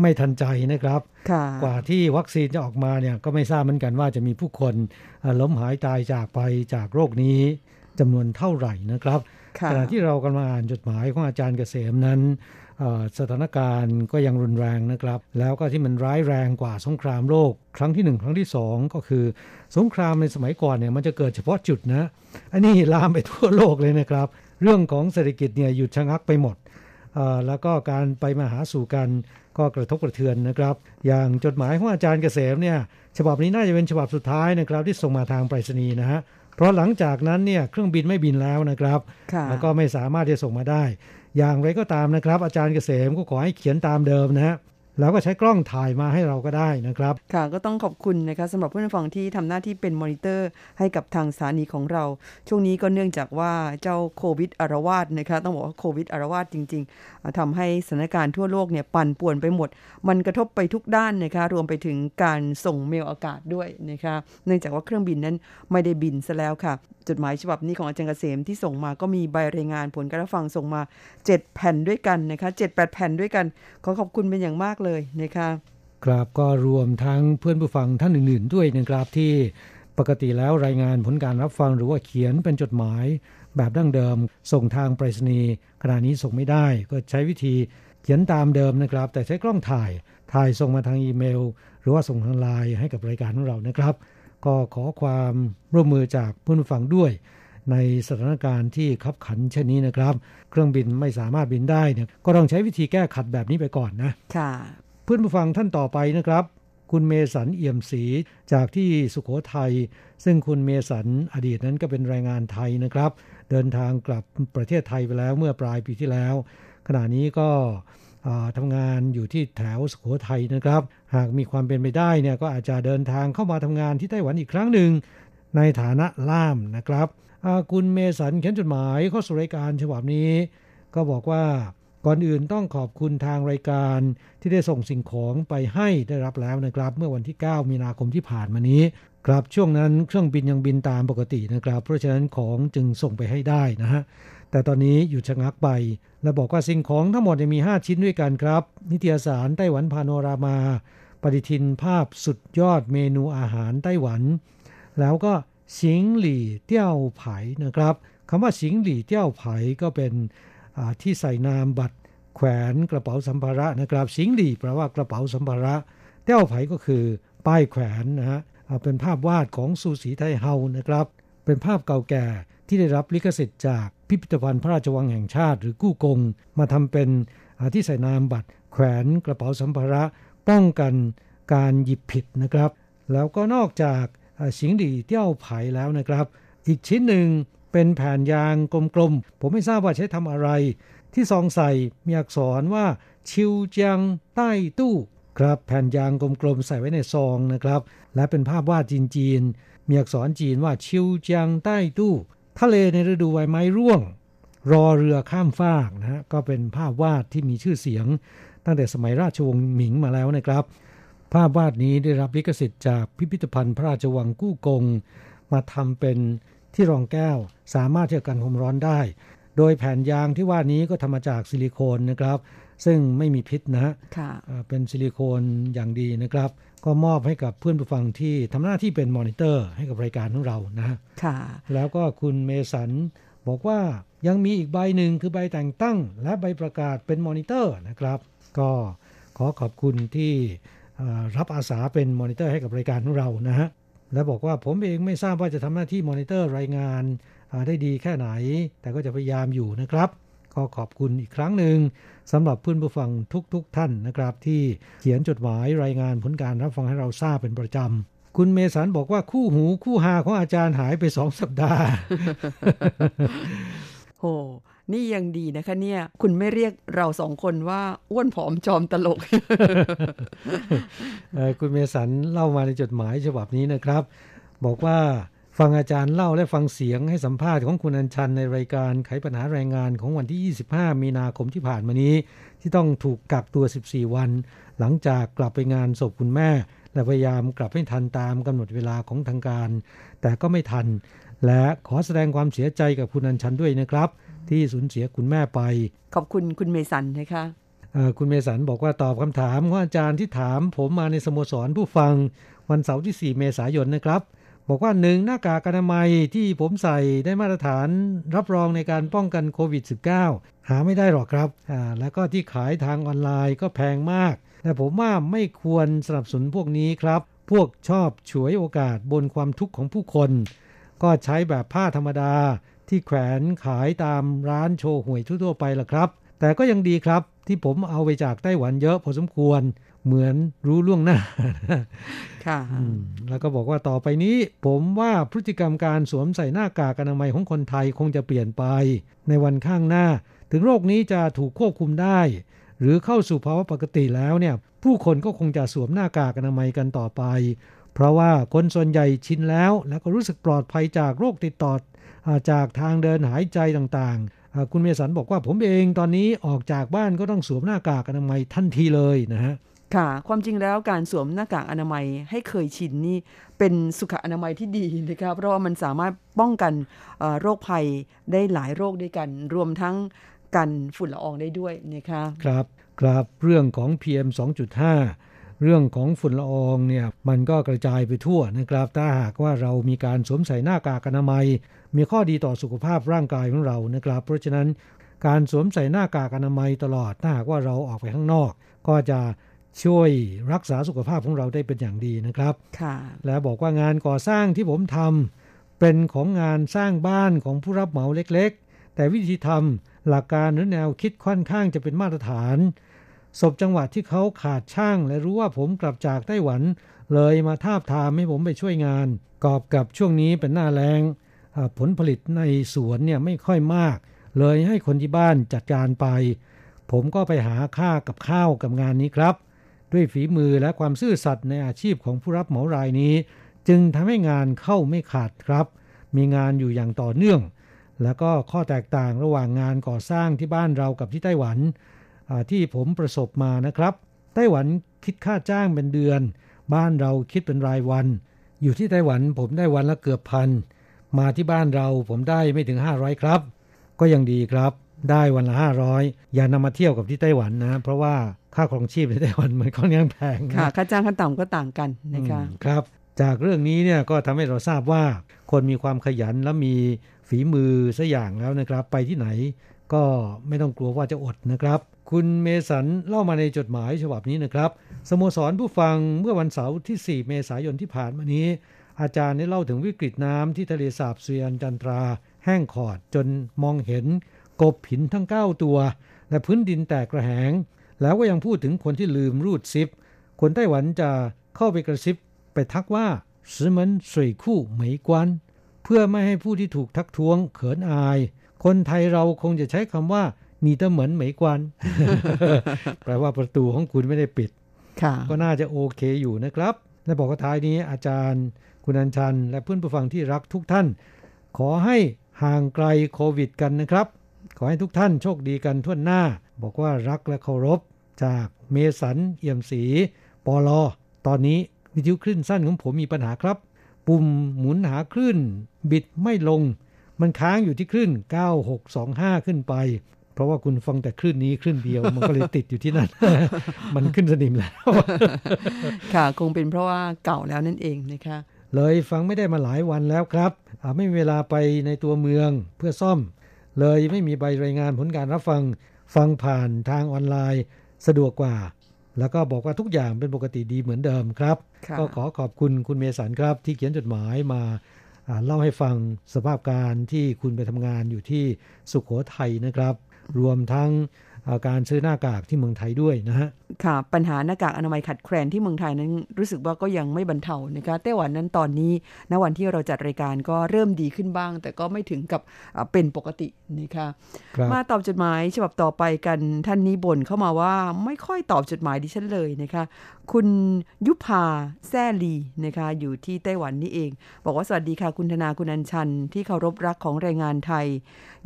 ไม่ทันใจนะครับค่ะกว่าที่วัคซีนจะออกมาเนี่ยก็ไม่ทราบเหมือนกันว่าจะมีผู้คนเอ่อล้มหายตายจากไปจากโรคนี้จำนวนเท่าไหร่นะครับค่ะขณะที่เรากำลังอ่านจดหมายของอาจารย์เกษมนั้นเอ่อ สถานการณ์ก็ยังรุนแรงนะครับ แล้วก็ที่มันร้ายแรงกว่าสงครามโลก ครั้งที่หนึ่งครั้งที่สองก็คือสงครามในสมัยก่อนเนี่ยมันจะเกิดเฉพาะจุดนะ อันนี้ลามไปทั่วโลกเลยนะครับ เรื่องของเศรษฐกิจเนี่ยหยุดชะงักไปหมดเอ่อแล้วก็การไปมาหาสู่กันก็กระทบกระเทือนนะครับ อย่างจดหมายของอาจารย์เกษมเนี่ยฉบับนี้น่าจะเป็นฉบับสุดท้ายนะครับที่ส่งมาทางไปรษณีย์นะฮะเพราะหลังจากนั้นเนี่ยเครื่องบินไม่บินแล้วนะครับค่ะแล้วก็ไม่สามารถที่จะส่งมาได้ อย่างไรก็ตามนะครับ อาจารย์เกษมก็ขอให้เขียนตามเดิมนะฮะ แล้วก็ใช้กล้องถ่ายมาให้เราก็ได้นะครับ ค่ะก็ต้องขอบคุณนะคะสำหรับผู้ฟังที่ทำหน้าที่เป็นมอนิเตอร์ให้กับทางสถานีของเรา ช่วงนี้ก็เนื่องจากว่าเจ้าโควิดอารวาสนะคะต้องบอกว่าโควิดอารวาสจริงๆอ่าทำให้สถานการณ์ทั่วโลกเนี่ยปั่นป่วนไปหมด มันกระทบไปทุกด้านนะคะรวมไปถึงการส่งเมลอากาศด้วยนะคะเนื่องจากว่าเครื่องบินนั้นไม่ได้บินซะแล้วค่ะ จดหมายฉบับนี้ของอาจารย์เกษมที่ส่งมาก็มีใบรายงานผลการฟังส่งมา 7 แผ่นด้วยกันนะคะ7-8 แผ่นด้วยกัน ขอขอบคุณเป็นอย่างมากเลยนะคะครับก็รวมทั้งเพื่อนผู้ฟังท่านอื่น ๆ ด้วยนะครับที่ปกติแล้วรายงานผลการรับฟังหรือว่าเขียนเป็นจดหมาย แบบดั้งเดิม ส่งทางไปรษณีย์ขณะนี้ส่งไม่ได้ ก็ใช้วิธีเขียนตามเดิมนะครับ แต่ใช้กล้องถ่ายถ่ายส่งมาทางอีเมล หรือว่าส่งทางไลน์ให้กับรายการของเรานะครับ ก็ขอความร่วมมือจากเพื่อนผู้ฟังด้วย ในสถานการณ์ที่ขับขันเช่นนี้นะครับ เครื่องบินไม่สามารถบินได้เนี่ยก็ต้องใช้วิธีแก้ขัดแบบนี้ไปก่อนนะค่ะเพื่อนผู้ฟังท่านต่อไปนะครับ คุณเมสันเอี่ยมศรีจากที่สุขโขทัยซึ่งคุณเมสันอดีตนั้นก็เป็นแรงงานไทยนะครับ เดินทางกลับประเทศไทยไปแล้วเมื่อปลายปีที่แล้ว ขณะนี้ก็อ่าทำงานอยู่ที่แถวสุขโขทัยนะครับ หากมีความเป็นไปได้เนี่ยก็อาจจะเดินทางเข้ามาทำงานที่ไต้หวันอีกครั้งหนึ่งในฐานะล่ามนะครับอ่า คุณเมสันเขียนจดหมายเข้าสู่รายการฉบับนี้ ก็บอกว่าก่อนอื่นต้องขอบคุณทางรายการที่ได้ส่งสิ่งของไปให้ได้รับแล้วนะครับ เมื่อวันที่ 9 มีนาคมที่ผ่านมานี้ครับช่วงนั้นเครื่องบินยังบินตามปกตินะครับ เพราะฉะนั้นของจึงส่งไปให้ได้นะฮะแต่ตอนนี้หยุดชะงักไป และบอกว่าสิ่งของทั้งหมดมี 5 ชิ้นด้วยกันครับ นิตยสารไต้หวันพาโนรามา ปฏิทินภาพสุดยอดเมนูอาหารไต้หวัน แล้วก็ สิงหลี่เตี้ยวไผ่นะครับคำว่าสิงหลี่เตี้ยวไผ่ก็เป็นที่ใส่นามบัตรแขวนกระเป๋าสัมภาระนะครับ สิงหลี่แปลว่ากระเป๋าสัมภาระเตี้ยวไผ่ก็คือป้ายแขวนนะฮะเป็นภาพวาดของสูสีไทเฮานะครับ เป็นภาพเก่าแก่ที่ได้รับลิขสิทธิ์จากพิพิธภัณฑ์พระราชวังแห่งชาติ หรือกู้กง มาทำเป็นที่ใส่นามบัตรแขวนกระเป๋าสัมภาระป้องกันการหยิบผิดนะครับ แล้วก็นอกจาก สิงดีเตี้ยวไผ่แล้วนะครับ อีกชิ้นหนึ่งเป็นแผ่นยางกลมๆ ผมไม่ทราบว่าใช้ทำอะไร ที่ซองใส่มีอักษรว่า ชิวเจียงใต้ตู้ครับแผ่นยางกลมๆ ใส่ไว้ในซองนะครับ และเป็นภาพวาดจีนๆมีอักษรจีนว่าชิวเจียงใต้ตู้ทะเลในฤดูใบไม้ร่วง รอเรือข้ามฟากนะฮะก็เป็นภาพวาดที่มีชื่อเสียง ตั้งแต่สมัยราชวงศ์หมิงมาแล้วนะครับ ภาพวาดนี้ได้รับลิขสิทธิ์จากพิพิธภัณฑ์พระราชวังกู้กง มาทำเป็นที่รองแก้ว สามารถที่จะกันความร้อนได้ โดยแผ่นยางที่ว่านี้ก็ทำมาจากซิลิโคนนะครับ ซึ่งไม่มีพิษนะฮะเป็นซิลิโคนอย่างดีนะครับ ก็มอบให้กับเพื่อนผู้ฟังที่ทำหน้าที่เป็นมอนิเตอร์ให้กับรายการของเรานะค่ะ แล้วก็คุณเมสันบอกว่ายังมีอีกใบหนึ่งคือใบแต่งตั้ง และใบประกาศเป็นมอนิเตอร์นะครับ ก็ขอขอบคุณที่ รับอาสาเป็นมอนิเตอร์ให้กับรายการของเรานะฮะและบอกว่าผมเองไม่ทราบว่าจะทำหน้าที่มอนิเตอร์รายงานได้ดีแค่ไหน แต่ก็จะพยายามอยู่นะครับก็ขอบคุณอีกครั้งหนึ่งสำหรับเพื่อนผู้ฟังทุกๆทท่านนะครับ ที่เขียนจดหมายรายงานผลการรับฟังให้เราทราบเป็นประจำ คุณเมสันบอกว่าคู่หูคู่หาของอาจารย์หายไปสองสัปดาห์โห นี่ยังดีนะคะเนี่ย คุณไม่เรียกเราสองคนว่าอ้วนผอมจอมตลก คุณเมสันเล่ามาในจดหมายฉบับนี้นะครับ บอกว่าฟังอาจารย์เล่าและฟังเสียงให้สัมภาษณ์ของคุณอัญชันในรายการไขปัญหาแรงงานของวันที่ 25 มีนาคมที่ผ่านมานี้ ที่ต้องถูกกักตัว 14 วัน หลังจากกลับไปงานศพคุณแม่ และพยายามกลับให้ทันตามกำหนดเวลาของทางการ แต่ก็ไม่ทัน และขอแสดงความเสียใจกับคุณอัญชันด้วยนะครับ ที่สูญเสียคุณแม่ไป ขอบคุณคุณเมสันนะคะคุณเมสันบอกว่าตอบคำถามของอาจารย์ที่ถาม ผมมาในสโมสรผู้ฟังวันเสาร์ที่ 4 เมษายนนะครับ บอกว่าหนึ่งหน้ากากอนามัยที่ผมใส่ได้มาตรฐานรับรองในการป้องกันโควิด -19 หาไม่ได้หรอกครับอ่าแล้วก็ที่ขายทางออนไลน์ก็แพงมาก แต่ผมว่าไม่ควรสนับสนุนพวกนี้ครับ พวกชอบฉวยโอกาสบนความทุกข์ของผู้คน ก็ใช้แบบผ้าธรรมดา ที่แขวนขายตามร้านโชว์หวยทั่วๆไปล่ะครับ แต่ก็ยังดีครับที่ผมเอาไปจากไต้หวันเยอะพอสมควรเหมือนรู้ล่วงหน้า ค่ะ แล้วก็บอกว่าต่อไปนี้ ผมว่าพฤติกรรมการสวมใส่หน้ากากอนามัยของคนไทยคงจะเปลี่ยนไป ในวันข้างหน้า ถึงโรคนี้จะถูกควบคุมได้ หรือเข้าสู่ภาวะปกติแล้วเนี่ย ผู้คนก็คงจะสวมหน้ากากอนามัยกันต่อไป เพราะว่าคนส่วนใหญ่ชินแล้ว แล้วก็รู้สึกปลอดภัยจากโรคติดต่อ จากทางเดินหายใจต่างๆ คุณเมสันบอกว่าผมเองตอนนี้ออกจากบ้านก็ต้องสวมหน้ากากอนามัยทันทีเลยนะฮะค่ะ ความจริงแล้วการสวมหน้ากากอนามัยให้เคยชินนี่เป็นสุขอนามัยที่ดีนะครับ เพราะว่ามันสามารถป้องกันโรคภัยได้หลายโรคด้วยกัน รวมทั้งกันฝุ่นละอองได้ด้วยนะคะครับครับเรื่องของ PM 2.5 เรื่องของฝุ่นละอองเนี่ยมันก็กระจายไปทั่วนะครับ ถ้าหากว่าเรามีการสวมใส่หน้ากากอนามัย มีข้อดีต่อสุขภาพร่างกายของเรานะครับ เพราะฉะนั้นการสวมใส่หน้ากากอนามัยตลอดถ้าหากว่าเราออกไปข้างนอก ก็จะช่วยรักษาสุขภาพของเราได้เป็นอย่างดีนะครับ ค่ะ และบอกว่างานก่อสร้างที่ผมทำเป็นของงานสร้างบ้านของผู้รับเหมาเล็กๆ แต่วิธีทำหลักการหรือแนวคิดค่อนข้างจะเป็นมาตรฐานศพจังหวะที่เขาขาดช่าง และรู้ว่าผมกลับจากไต้หวัน เลยมาทาบทามให้ผมไปช่วยงาน กอบกับช่วงนี้เป็นหน้าแรง ผลผลิตในสวนเนี่ยไม่ค่อยมาก เลยให้คนที่บ้านจัดการไป ผมก็ไปหาค่ากับข้าวกับงานนี้ครับ ด้วยฝีมือและความซื่อสัตย์ในอาชีพของผู้รับเหมารายนี้ จึงทำให้งานเข้าไม่ขาดครับ มีงานอยู่อย่างต่อเนื่อง แล้วก็ข้อแตกต่างระหว่างงานก่อสร้างที่บ้านเรากับที่ไต้หวันที่ผมประสบมานะครับ ไต้หวันคิดค่าจ้างเป็นเดือน บ้านเราคิดเป็นรายวัน อยู่ที่ไต้หวันผมได้วันละเกือบพัน มาที่บ้านเราผมได้ไม่ถึง 500 ครับ ก็ยังดีครับ ได้วันละ 500 อย่านำมาเที่ยวกับที่ไต้หวันนะ เพราะว่าค่าครองชีพในไต้หวันมันค่อนข้างแพงนะค่ะค่าจ้างขั้นต่ำก็ต่างกันนะคะอืมครับ จากเรื่องนี้เนี่ยก็ทำให้เราทราบว่า คนมีความขยันและมีฝีมือสัอย่างแล้วนะครับ ไปที่ไหนก็ไม่ต้องกลัวว่าจะอดนะครับ คุณเมสันเล่ามาในจดหมายฉบับนี้นะครับ สโมสรผู้ฟังเมื่อวันเสาร์ที่ 4 เมษายนที่ผ่านมานี้ อาจารย์ได้เล่าถึงวิกฤตน้ำที่ทะเลสาบเซียนจันทรา แห้งขอดจนมองเห็นกบหินทั้ง 9 ตัว และพื้นดินแตกกระแหง แล้วก็ยังพูดถึงคนที่ลืมรูดซิป คนไต้หวันจะเข้าไปกระซิบไปทักว่าสเหมันสวยคู่เหมยกวน เพื่อไม่ให้ผู้ที่ถูกทักท้วงเขินอาย คนไทยเราคงจะใช้คำว่าหนีเตเหมือนเหมยกวนแปลว่าประตูของคุณไม่ได้ปิดค่ะก็น่าจะโอเคอยู่นะครับ และบอกว่าท้ายนี้อาจารย์ คุณอัญชัน และเพื่อนผู้ฟังที่รักทุกท่าน ขอให้ห่างไกลโควิดกันนะครับ ขอให้ทุกท่านโชคดีกันทั่วหน้า บอกว่ารักและเคารพ จากเมสันเอี่ยมศรีปอลอตอนนี้วิทยุคลื่นสั้นของผมมีปัญหาครับ ปุ่มหมุนหาคลื่น บิดไม่ลง มันค้างอยู่ที่คลื่น 9625 ขึ้นไป เพราะว่าคุณฟังแต่คลื่นนี้คลื่นเดียว มันก็เลยติดอยู่ที่นั่น มันขึ้นสนิมแล้ว ค่ะ คงเป็นเพราะว่าเก่าแล้วนั่นเองนะคะ เลยฟังไม่ได้มาหลายวันแล้วครับอ่าไม่มีเวลาไปในตัวเมืองเพื่อซ่อม เลยไม่มีใบรายงานผลการรับฟัง ฟังผ่านทางออนไลน์สะดวกกว่า แล้วก็บอกว่าทุกอย่างเป็นปกติดีเหมือนเดิมครับค่ะก็ขอขอบคุณคุณเมสันครับ ที่เขียนจดหมายมาอ่าเล่าให้ฟังสภาพการที่คุณไปทำงานอยู่ที่สุขโขทัยนะครับ รวมทั้งอ่า การซื้อหน้ากากที่เมืองไทยด้วยนะฮะค่ะ ปัญหาหน้ากากอนามัยขัดแคลนที่เมืองไทยนั้นรู้สึกว่าก็ยังไม่บรรเทานะคะไต้หวันนั้นตอนนี้ณวันที่เราจัดรายการก็เริ่มดีขึ้นบ้าง แต่ก็ไม่ถึงกับอ่าเป็นปกตินะคะครับมาตอบจดหมายฉบับต่อไปกันท่านนี้บ่นเข้ามาว่าไม่ค่อยตอบจดหมายดิฉันเลยนะคะ คุณยุพาแซ่ลีนะคะอยู่ที่ไต้หวันนี่เอง บอกว่าสวัสดีค่ะคุณธนาคุณอัญชัน ที่เคารพรักของแรงงานไทย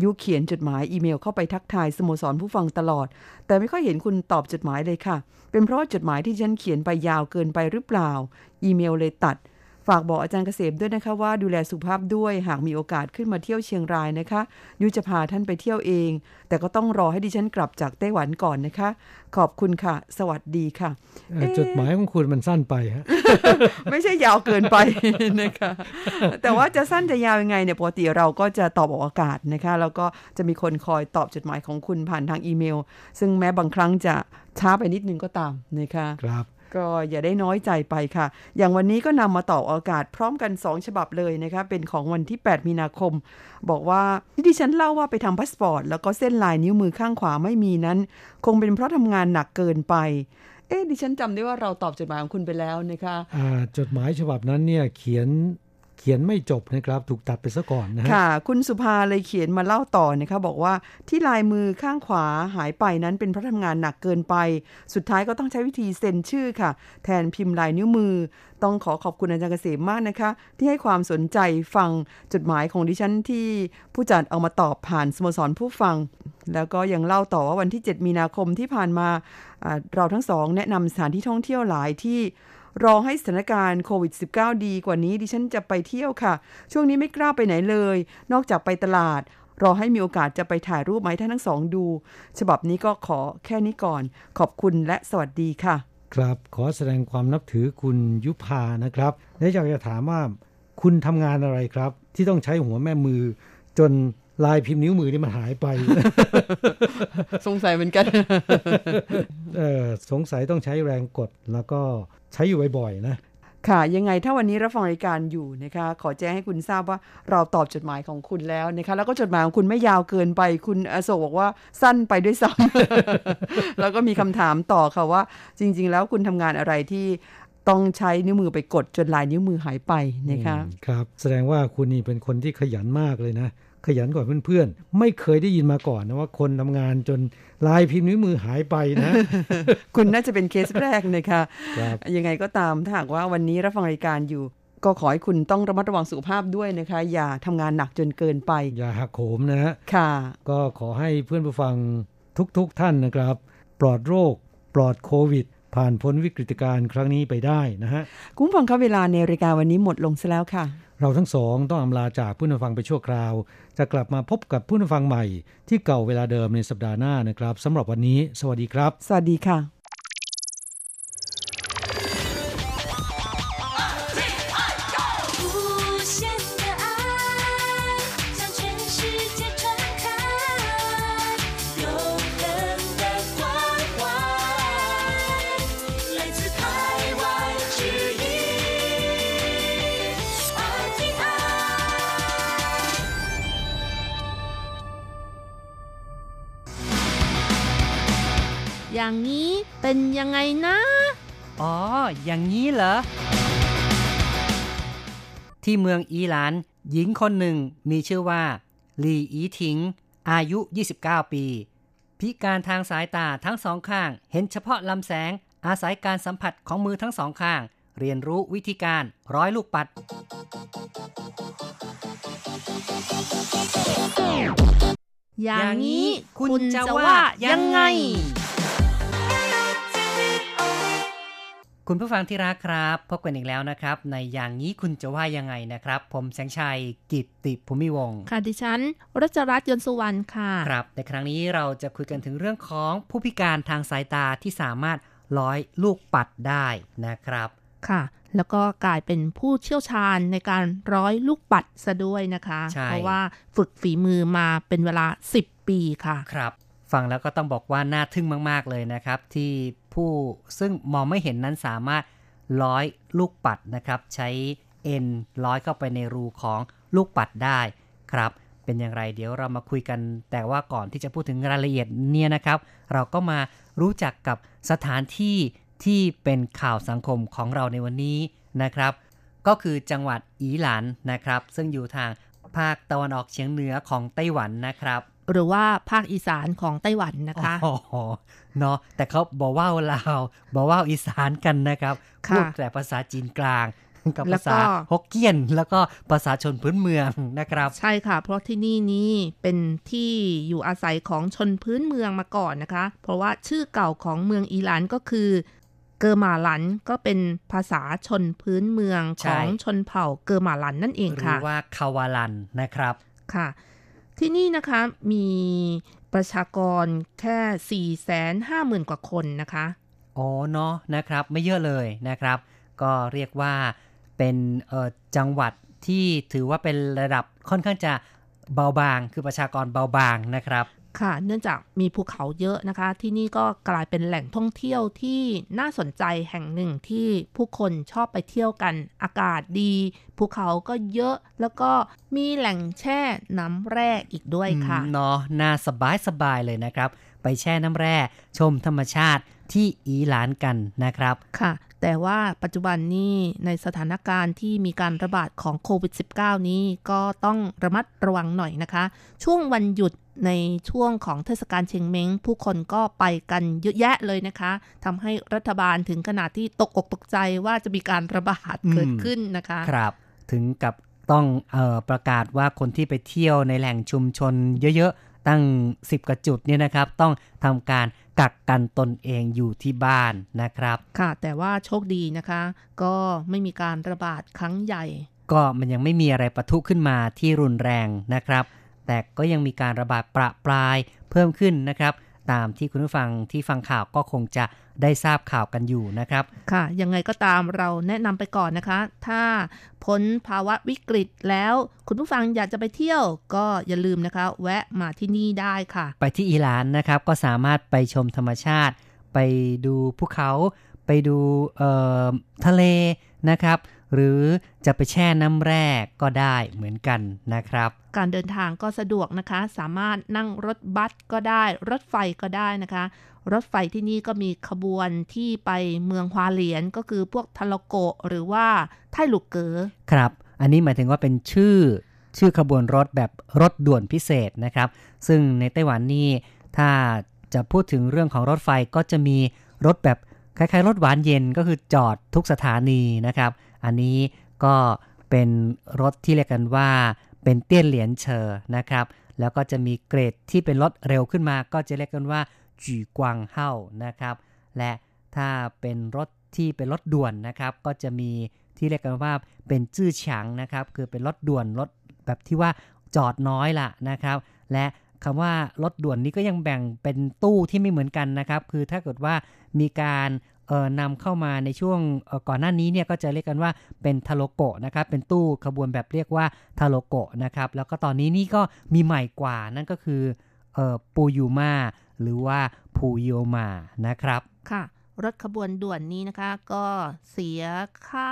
ยุเขียนจดหมายอีเมลเข้าไปทักทายสโมสรผู้ฟังตลอด แต่ไม่ค่อยเห็นคุณตอบจดหมายเลยค่ะ เป็นเพราะจดหมายที่ฉันเขียนไปยาวเกินไปหรือเปล่า อีเมลเลยตัด ฝากบอกอาจารย์เกษมด้วยนะคะว่าดูแลสุขภาพด้วยหากมีโอกาสขึ้นมาเที่ยวเชียงรายนะคะยุจะพาท่านไปเที่ยวเอง แต่ก็ต้องรอให้ดิฉันกลับจากไต้หวันก่อนนะคะ ขอบคุณค่ะ สวัสดีค่ะเอ่อจดหมายของคุณมันสั้นไปฮะไม่ใช่ยาวเกินไปนะคะ แต่ว่าจะสั้นจะยาวยังไงเนี่ยปกติเราก็จะตอบออกอากาศนะคะ แล้วก็จะมีคนคอยตอบจดหมายของคุณผ่านทางอีเมล ซึ่งแม้บางครั้งจะช้าไปนิดนึงก็ตามนะคะครับ ก็อย่าได้น้อยใจไปค่ะ อย่างวันนี้ก็นำมาต่ออากาศพร้อมกัน 2 ฉบับเลยนะคะ เป็นของวันที่ 8 มีนาคม บอกว่าที่ดิฉันเล่าว่าไปทำพาสปอร์ต แล้วก็เส้นลายนิ้วมือข้างขวาไม่มีนั้น คงเป็นเพราะทำงานหนักเกินไป เอ๊ะดิฉันจำได้ว่าเราตอบจดหมายของคุณไปแล้วนะคะะจดหมายฉบับนั้นเนี่ยเขียน เขียนไม่จบนะครับ ถูกตัดไปซะก่อนนะค่ะ คุณสุภาเลยเขียนมาเล่าต่อนะคะบอกว่าที่ลายมือข้างขวาหายไปนั้นเป็นเพราะทำงานหนักเกินไป สุดท้ายก็ต้องใช้วิธีเซ็นชื่อค่ะ แทนพิมพ์ลายนิ้วมือ ต้องขอขอบคุณอาจารย์เกษมมากนะคะ ที่ให้ความสนใจฟังจดหมายของดิฉันที่ผู้จัดเอามาตอบผ่านสโมสรผู้ฟัง แล้วก็ยังเล่าต่อว่าวันที่ 7 มีนาคมที่ผ่านมาเราทั้งสองแนะนำสถานที่ท่องเที่ยวหลายที่ รอให้สถานการณ์โควิด -19 ดีกว่านี้ดิฉันจะไปเที่ยวค่ะ ช่วงนี้ไม่กล้าไปไหนเลย นอกจากไปตลาด รอให้มีโอกาสจะไปถ่ายรูปมาให้ท่านทั้งสองดู ฉบับนี้ก็ขอแค่นี้ก่อน ขอบคุณและสวัสดีค่ะ ครับขอแสดงความนับถือคุณยุพานะครับและอยากจะถามว่าคุณทำงานอะไรครับ ที่ต้องใช้หัวแม่มือ จนลายพิมพ์นิ้วมือนี่มันหายไป สงสัยเหมือนกัน เออสงสัยต้องใช้แรงกดแล้วก็ ใช้อยู่บ่อยๆนะค่ะ ยังไงถ้าวันนี้รับฟังรายการอยู่นะคะ ขอแจ้งให้คุณทราบว่าเราตอบจดหมายของคุณแล้วนะคะ แล้วก็จดหมายของคุณไม่ยาวเกินไป คุณอโศกบอกว่าสั้นไปด้วยซ้ำแล้วก็มีคำถามต่อค่ะว่า จริง ๆ แล้วคุณทำงานอะไรที่ต้องใช้นิ้วมือไปกดจนลายนิ้วมือหายไปนะคะอืมครับ แสดงว่าคุณนี่เป็นคนที่ขยันมากเลยนะ ขยันกว่าเพื่อนๆ ไม่เคยได้ยินมาก่อนนะว่าคนทำงานจน ลายพิมพ์นิ้วมือหายไปนะ คุณน่าจะเป็นเคสแรกนะคะครับยังไงก็ตามถ้าหากว่าวันนี้รับฟังรายการอยู่ ก็ขอให้คุณต้องระมัดระวังสุขภาพด้วยนะคะ อย่าทำงานหนักจนเกินไป อย่าหักโหมนะฮะค่ะ ก็ขอให้เพื่อนผู้ฟังทุกๆทท่านนะครับ ปลอดโรค ปลอดโควิด ผ่านพ้นวิกฤตการณ์ครั้งนี้ไปได้นะฮะ คุณผู้ฟังคะเวลาในรายการวันนี้หมดลงซะแล้วค่ะเราทั้งสองต้องอำลาจากผู้นฟังไปชั่วคราว จะกลับมาพบกับผู้นฟังใหม่ ที่เก่าเวลาเดิมในสัปดาห์หน้านะครับสำหรับวันนี้ สวัสดีครับ สวัสดีค่ะ อย่างนี้เป็นยังไงนะ อ๋อ อย่างนี้เหรอ ที่เมืองอีหลาน หญิงคนหนึ่งมีชื่อว่า ลีอีทิง อายุ 29 ปี พิการทางสายตาทั้งสองข้าง เห็นเฉพาะลำแสง อาศัยการสัมผัสของมือทั้งสองข้าง เรียนรู้วิธีการร้อยลูกปัด อย่างนี้คุณจะว่ายังไง คุณผู้ฟังที่รักครับ พบกันอีกแล้วนะครับ ในอย่างนี้คุณจะว่ายังไงนะครับ ผมแสงชัยกิตติภูมิวงศ์ค่ะดิฉันรัชรัตน์ยนต์สุวรรณค่ะครับในครั้งนี้เราจะคุยกันถึงเรื่องของผู้พิการทางสายตาที่สามารถร้อยลูกปัดได้นะครับค่ะ แล้วก็กลายเป็นผู้เชี่ยวชาญในการร้อยลูกปัดซะด้วยนะคะใช่เพราะว่าฝึกฝีมือมาเป็นเวลา 10 ปีค่ะครับ ฟังแล้วก็ต้องบอกว่าน่าทึ่งมาก ๆ เลยนะครับ ที่ ผู้ซึ่งมองไม่เห็นนั้นสามารถร้อยลูกปัดนะครับ ใช้เอ็นร้อยเข้าไปในรูของลูกปัดได้ครับ เป็นอย่างไรเดี๋ยวเรามาคุยกัน แต่ว่าก่อนที่จะพูดถึงรายละเอียดเนี่ยนะครับ เราก็มารู้จักกับสถานที่ที่เป็นข่าวสังคมของเราในวันนี้นะครับ ก็คือจังหวัดอีหลานนะครับ ซึ่งอยู่ทาง ภาคตะวันออกเฉียงเหนือของไต้หวันนะครับ หรือว่าภาคอีสานของไต้หวันนะคะอ๋อเนาะแต่เขาบอกว่าลาวบอกว่าอีสานกันนะครับค่ะพูดแต่ภาษาจีนกลางกับแล้วภาก็ษาฮกเกี้ยน แล้วก็ภาษาชนพื้นเมืองนะครับ ใช่ค่ะ เพราะที่นี่นี่เป็นที่อยู่อาศัยของชนพื้นเมืองมาก่อนนะคะ เพราะว่าชื่อเก่าของเมืองอีหลานก็คือ เกอร์มาหลันก็เป็นภาษาชนพื้นเมืองใช่ของชนเผ่าเกอร์มาหลันนั่นเองหรืค่ะอว่าคาวาลันนะครับค่ะ ที่นี่นะคะมีประชากรแค่ 4 5 0 0 0 0 กว่าคนนะคะ อ๋อเนาะนะครับไม่เยอะเลยนะครับ ก็เรียกว่าเป็นเอ่อจังหวัดที่ถือว่าเป็นระดับค่อนข้างจะเบาบางคือประชากรเบาบางนะครับ ค่ะ เนื่องจากมีภูเขาเยอะนะคะ ที่นี่ก็กลายเป็นแหล่งท่องเที่ยวที่น่าสนใจแห่งหนึ่งที่ผู้คนชอบไปเที่ยวกัน อากาศดี ภูเขาก็เยอะ แล้วก็มีแหล่งแช่น้ำแร่อีกด้วยค่ะอืมเนาะ น่าสบายสบายเลยนะครับ ไปแช่น้ำแร่ ชมธรรมชาติที่อีหลานกันนะครับ ค่ะ แต่ว่าปัจจุบันนี้ในสถานการณ์ที่มีการระบาดของโควิด -19 นี้ก็ต้องระมัดระวังหน่อยนะคะ ช่วงวันหยุด ในช่วงของเทศกาลเชงเม้ง ผู้คนก็ไปกันเยอะแยะเลยนะคะทำให้รัฐบาลถึงขนาดที่ตกอกตกใจว่าจะมีการระบาดเกิดขึ้นนะคะครับ ถึงกับต้องเออประกาศว่าคนที่ไปเที่ยวในแหล่งชุมชนเยอะๆ ตั้ง 10กว่าจุดเนี่ยนะครับ ต้องทำการกักกันตนเองอยู่ที่บ้านนะครับ ค่ะ แต่ว่าโชคดีนะคะ ก็ไม่มีการระบาดครั้งใหญ่ ก็มันยังไม่มีอะไรปะทุขึ้นมาที่รุนแรงนะครับ แต่ก็ยังมีการระบาดประปรายเพิ่มขึ้นนะครับ ตามที่คุณผู้ฟังที่ฟังข่าวก็คงจะได้ทราบข่าวกันอยู่นะครับ ค่ะ ยังไงก็ตามเราแนะนำไปก่อนนะคะ ถ้าพ้นภาวะวิกฤตแล้วคุณผู้ฟังอยากจะไปเที่ยวก็อย่าลืมนะคะ แวะมาที่นี่ได้ค่ะ ไปที่อิหร่านนะครับก็สามารถไปชมธรรมชาติ ไปดูภูเขา ไปดูเอ่อทะเลนะครับ หรือจะไปแช่น้ำแร่ก็ได้เหมือนกันนะครับ การเดินทางก็สะดวกนะคะ สามารถนั่งรถบัสก็ได้ รถไฟก็ได้นะคะ รถไฟที่นี่ก็มีขบวนที่ไปเมืองฮวาเหลียนก็คือพวกทะลโกะหรือว่าไทหลุกเก๋อครับ อันนี้หมายถึงว่าเป็นชื่อชื่อขบวนรถแบบรถด่วนพิเศษนะครับ ซึ่งในไต้หวันนี่ถ้าจะพูดถึงเรื่องของรถไฟก็จะมีรถแบบคล้ายๆ รถหวานเย็นก็คือจอดทุกสถานีนะครับ อันนี้ก็เป็นรถที่เรียกกันว่าเป็นเตี้ยนเหรียญเชอร์นะครับ แล้วก็จะมีเกรดที่เป็นรถเร็วขึ้นมา ก็จะเรียกกันว่าจีกวางเฮ้านะครับ และถ้าเป็นรถที่เป็นรถด่วนนะครับ ก็จะมีที่เรียกกันว่าเป็นจื้อฉางนะครับ คือเป็นรถด่วนรถแบบที่ว่าจอดน้อยล่ะนะครับ และคำว่ารถด่วนนี้ก็ยังแบ่งเป็นตู้ที่ไม่เหมือนกันนะครับ คือถ้าเกิดว่ามีการ นำเข้ามาในช่วงก่อนหน้านี้เนี่ยก็จะเรียกกันว่าเป็นทาโลโกะนะครับเป็นตู้ขบวนแบบเรียกว่าทาโลโกะนะครับแล้วก็ตอนนี้นี่ก็มีใหม่กว่านั่นก็คือเอ่อปูยูมาหรือว่าพูโยมานะครับค่ะ รถขบวนด่วนนี้นะคะ ก็เสียค่า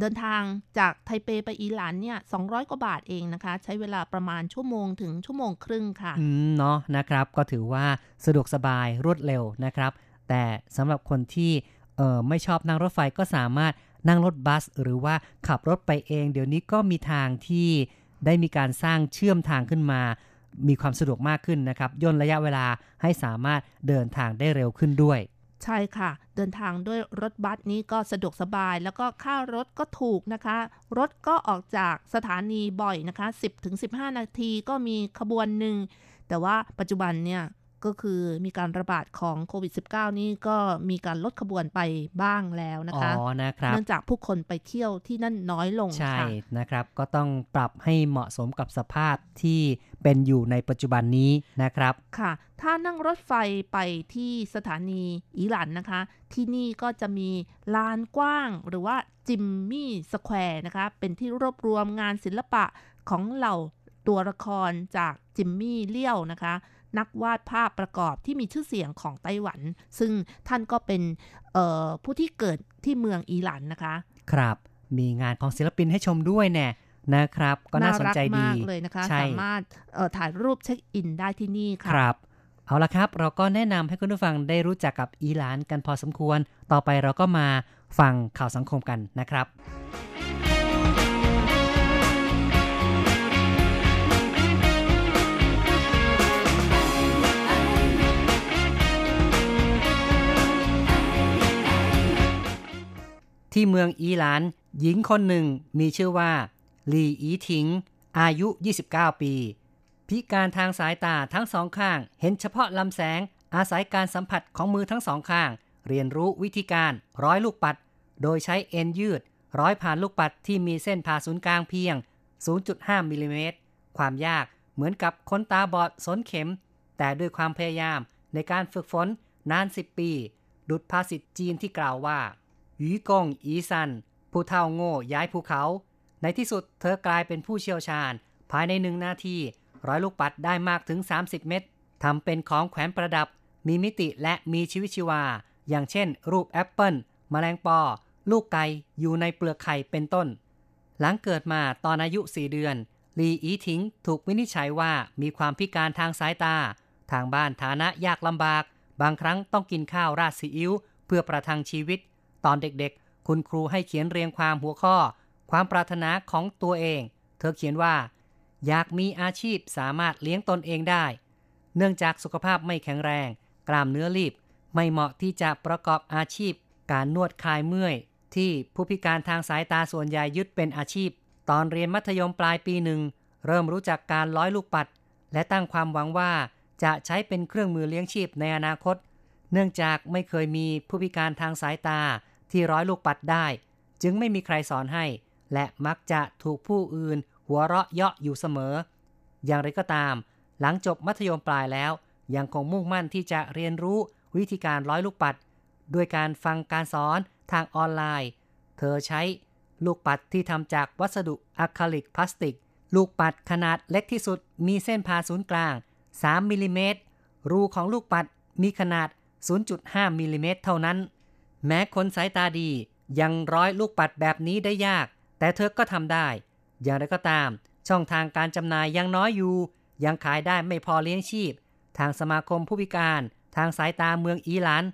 เดินทางจากไทเปไปอีหลานเนี่ย200 กว่าบาทเองนะคะ ใช้เวลาประมาณชั่วโมงถึงชั่วโมงครึ่งค่ะ อืม เนาะนะครับ ก็ถือว่าสะดวกสบายรวดเร็วนะครับ แต่สำหรับคนที่เออไม่ชอบนั่งรถไฟก็สามารถนั่งรถบัส หรือว่าขับรถไปเอง เดี๋ยวนี้ก็มีทางที่ได้มีการสร้างเชื่อมทางขึ้นมา มีความสะดวกมากขึ้นนะครับย่นระยะเวลาให้สามารถเดินทางได้เร็วขึ้นด้วย ใช่ค่ะ เดินทางด้วยรถบัสนี้ก็สะดวกสบาย แล้วก็ค่ารถก็ถูกนะคะ รถก็ออกจากสถานีบ่อยนะคะ 10-15 นาทีก็มีขบวนหนึ่งแต่ว่าปัจจุบันเนี่ย ก็คือมีการระบาดของโควิด -19 นี่ก็มีการลดขบวนไปบ้างแล้วนะอ๋คะอนะครับเนื่องจากผู้คนไปเที่ยวที่นั่นน้อยลงใช่ค่ะนะครับ ก็ต้องปรับให้เหมาะสมกับสภาพที่เป็นอยู่ในปัจจุบันนี้นะครับค่ะ ถ้านั่งรถไฟไปที่สถานีอีหลันนะคะ ที่นี่ก็จะมีลานกว้างหรือว่า Jimmy Square นะคะ เป็นที่รวบรวมงานศิลปะของเหล่าตัวละครจากจิมมี่เลี้ยวนะคะ นักวาดภาพประกอบที่มีชื่อเสียงของไต้หวัน ซึ่งท่านก็เป็นเอ่อผู้ที่เกิดที่เมืองอีหลันนะคะ ครับ มีงานของศิลปินให้ชมด้วยแน่นะครับ ก็น่าสนใจดีมากเลยนะคะใช่สามารถเอ่อถ่ายรูปเช็คอินได้ที่นี่คค่ะรับเอาละครับ เราก็แนะนำให้คุณผู้ฟังได้รู้จักกับอีหลานกันพอสมควร ต่อไปเราก็มาฟังข่าวสังคมกันนะครับ ที่เมืองอีหลาน หญิงคนหนึ่งมีชื่อว่าลีอีทิง อายุ 29 ปี พิการทางสายตาทั้งสองข้าง เห็นเฉพาะลำแสง อาศัยการสัมผัสของมือทั้งสองข้าง เรียนรู้วิธีการร้อยลูกปัด โดยใช้เอ็นยืด ร้อยผ่านลูกปัดที่มีเส้นผ่าศูนย์กลางเพียง 0.5มิลลิเมตร ความยากเหมือนกับคนตาบอดสนเข็ม แต่ด้วยความพยายามในการฝึกฝนนาน 10 ปี ดุจภาษิตจีนที่กล่าวว่า หยีกงอีซัน ผู้เท่าโง่ย้ายภูเขา ในที่สุดเธอกลายเป็นผู้เชี่ยวชาญ ภายในหนึ่งนาทีร้อยลูกปัดได้มากถึง 30 เม็ดทำเป็นของแขวนประดับ มีมิติและมีชีวิตชีวา อย่างเช่น รูปแอปเปิล แมลงปอ ลูกไก่อยู่ในเปลือกไข่เป็นต้น หลังเกิดมาตอนอายุ 4 เดือนลีอีทิงถูกวินิจฉัยว่ามีความพิการทางสายตา ทางบ้านฐานะยากลำบาก บางครั้งต้องกินข้าวราดซีอิ๊วเพื่อประทังชีวิต ตอนเด็กๆ คุณครูให้เขียนเรียงความหัวข้อ ความปรารถนาของตัวเอง เธอเขียนว่า อยากมีอาชีพสามารถเลี้ยงตนเองได้ เนื่องจากสุขภาพไม่แข็งแรง กล้ามเนื้อรีบ ไม่เหมาะที่จะประกอบอาชีพ การนวดคลายเมื่อย ที่ผู้พิการทางสายตาส่วนใหญ่ยึดเป็นอาชีพ ตอนเรียนมัธยมปลายปีหนึ่งเริ่มรู้จักการร้อยลูกปัด และตั้งความหวังว่าจะใช้เป็นเครื่องมือเลี้ยงชีพในอนาคต เนื่องจากไม่เคยมีผู้พิการทางสายตา ที่ร้อยลูกปัดได้ จึงไม่มีใครสอนให้ และมักจะถูกผู้อื่น หัวเราะเยาะอยู่เสมอ อย่างไรก็ตาม หลังจบมัธยมปลายแล้ว ยังคงมุ่งมั่นที่จะเรียนรู้วิธีการร้อยลูกปัด ด้วยการฟังการสอนทางออนไลน์ เธอใช้ลูกปัดที่ทำจากวัสดุอะคริลิกพลาสติก ลูกปัดขนาดเล็กที่สุด มีเส้นผ่าศูนย์กลาง 3มิลลิเมตรรูของลูกปัดมีขนาด 0.5มิลลิเมตรเท่านั้น แม้คนสายตาดียังร้อยลูกปัดแบบนี้ได้ยาก แต่เธอก็ทำได้ อย่างไรก็ตาม ช่องทางการจำหน่ายยังน้อยอยู่ ยังขายได้ไม่พอเลี้ยงชีพ ทางสมาคมผู้พิการ ทางสายตาเมืองอีหลาน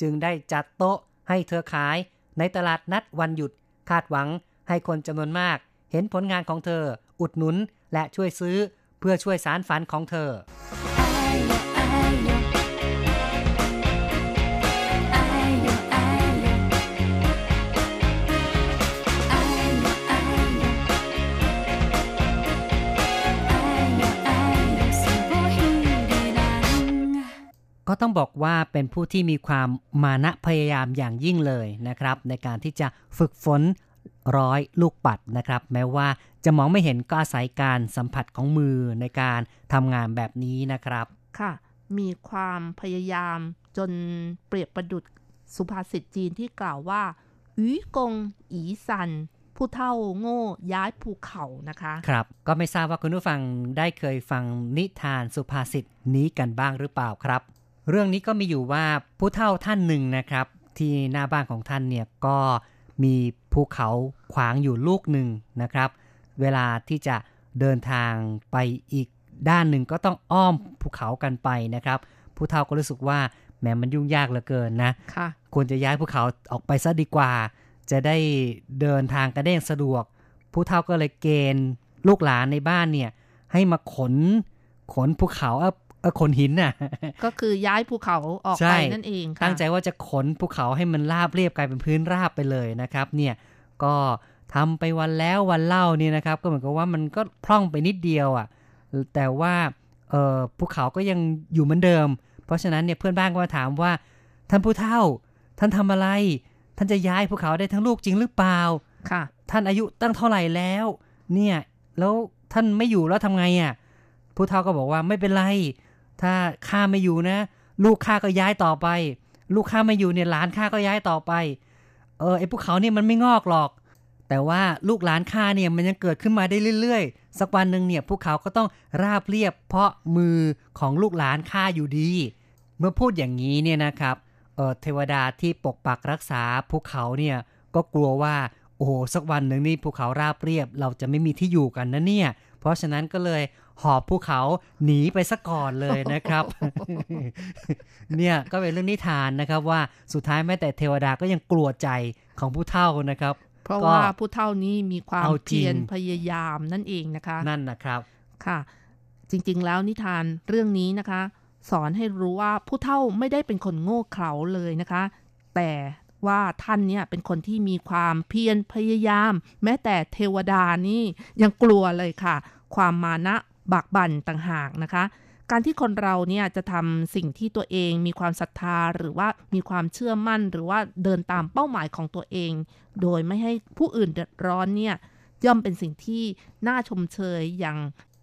จึงได้จัดโต๊ะให้เธอขายในตลาดนัดวันหยุด คาดหวังให้คนจำนวนมาก เห็นผลงานของเธอ อุดหนุนและช่วยซื้อเพื่อช่วยสารฝันของเธอ ก็ต้องบอกว่าเป็นผู้ที่มีความมานะพยายามอย่างยิ่งเลยนะครับ ในการที่จะฝึกฝนร้อยลูกปัดนะครับ แม้ว่าจะมองไม่เห็นก็อาศัยการสัมผัสของมือในการทำงานแบบนี้นะครับ ค่ะ มีความพยายามจนเปรียบประดุดสุภาษิตจีนที่กล่าวว่าอีกงอีสันผู้เท่าโง่ย้ายภูเขานะคะ ครับ ก็ไม่ทราบว่าคุณผู้ฟังได้เคยฟังนิทานสุภาษิตนี้กันบ้างหรือเปล่าครับ เรื่องนี้ก็มีอยู่ว่าผู้เฒ่าท่านหนึ่งนะครับ ที่หน้าบ้านของท่านเนี่ยก็มีภูเขาขวางอยู่ลูกหนึ่งนะครับ เวลาที่จะเดินทางไปอีกด้านหนึ่งก็ต้องอ้อมภูเขากันไปนะครับ ผู้เฒ่าก็รู้สึกว่าแหมมันยุ่งยากเหลือเกินนะค่ะควรจะย้ายภูเขาออกไปซะดีกว่า จะได้เดินทางกันได้อย่างสะดวก ผู้เฒ่าก็เลยเกณฑ์ลูกหลานในบ้านเนี่ยให้มาขนขนภูเขา เออเออขนหินน่ะ ก็คือย้ายภูเขาออกใช่ไปนั่นเองค่ะตั้งใจว่าจะขนภูเขาให้มันราบเรียบกลายเป็นพื้นราบไปเลยนะครับ เนี่ยก็ทำไปวันแล้ววันเล่าเนี่ยนะครับ ก็เหมือนกับว่ามันก็พร่องไปนิดเดียวอะ แต่ว่าเออภูเขาก็ยังอยู่เหมือนเดิม เพราะฉะนั้นเนี่ยเพื่อนบ้านก็มาถามว่า ท่านผู้เฒ่า ท่านทำอะไร ท่านจะย้ายภูเขาได้ทั้งลูกจริงหรือเปล่าค่ะ ท่านอายุตั้งเท่าไหร่แล้ว เนี่ยแล้วท่านไม่อยู่แล้วทำไงอะผู้เฒ่าก็บอกว่าไม่เป็นไร ถ้าข้าไม่อยู่นะ ลูกข้าก็ย้ายต่อไป ลูกข้าไม่อยู่เนี่ยหลานข้าก็ย้ายต่อไป เออไอ้ภูเขาเนี่ยมันไม่งอกหรอก แต่ว่าลูกหลานข้าเนี่ยมันยังเกิดขึ้นมาได้เรื่อยๆ สักวันหนึ่งเนี่ยภูเขาก็ต้องราบเรียบ เพราะมือของลูกหลานข้าอยู่ดี เมื่อพูดอย่างนี้เนี่ยนะครับเออเทวดาที่ปกปักรักษาภูเขาเนี่ยก็กลัวว่าโอ้สักวันหนึ่งนี่ภูเขาราบเรียบ เราจะไม่มีที่อยู่กันนะเนี่ย เพราะฉะนั้นก็เลยหอบภูเขาหนีไปซะก่อนเลยนะครับ เนี่ยก็เป็นเรื่องนิทานนะครับว่าสุดท้ายแม้แต่เทวดาก็ยังกลัวใจของผู้เฒ่านะครับ เพราะก็ว่าผู้เท่านี้มีความเอาจริงเพียรพยายามนั่นเองนะคะ นั่นนะครับค่ะ จริงๆแล้วนิทานเรื่องนี้นะคะ สอนให้รู้ว่าผู้เฒ่าไม่ได้เป็นคนโง่เขลาเลยนะคะ แต่ ว่าท่านเนี่ยเป็นคนที่มีความเพียรพยายาม แม้แต่เทวดานี่ยังกลัวเลยค่ะ ความมานะบากบั่นต่างหากนะคะการที่คนเราเนี่ยจะทำสิ่งที่ตัวเองมีความศรัทธาหรือว่ามีความเชื่อมั่น หรือว่าเดินตามเป้าหมายของตัวเอง โดยไม่ให้ผู้อื่นเดือดร้อนเนี่ยย่อมเป็นสิ่งที่น่าชมเชยอย่าง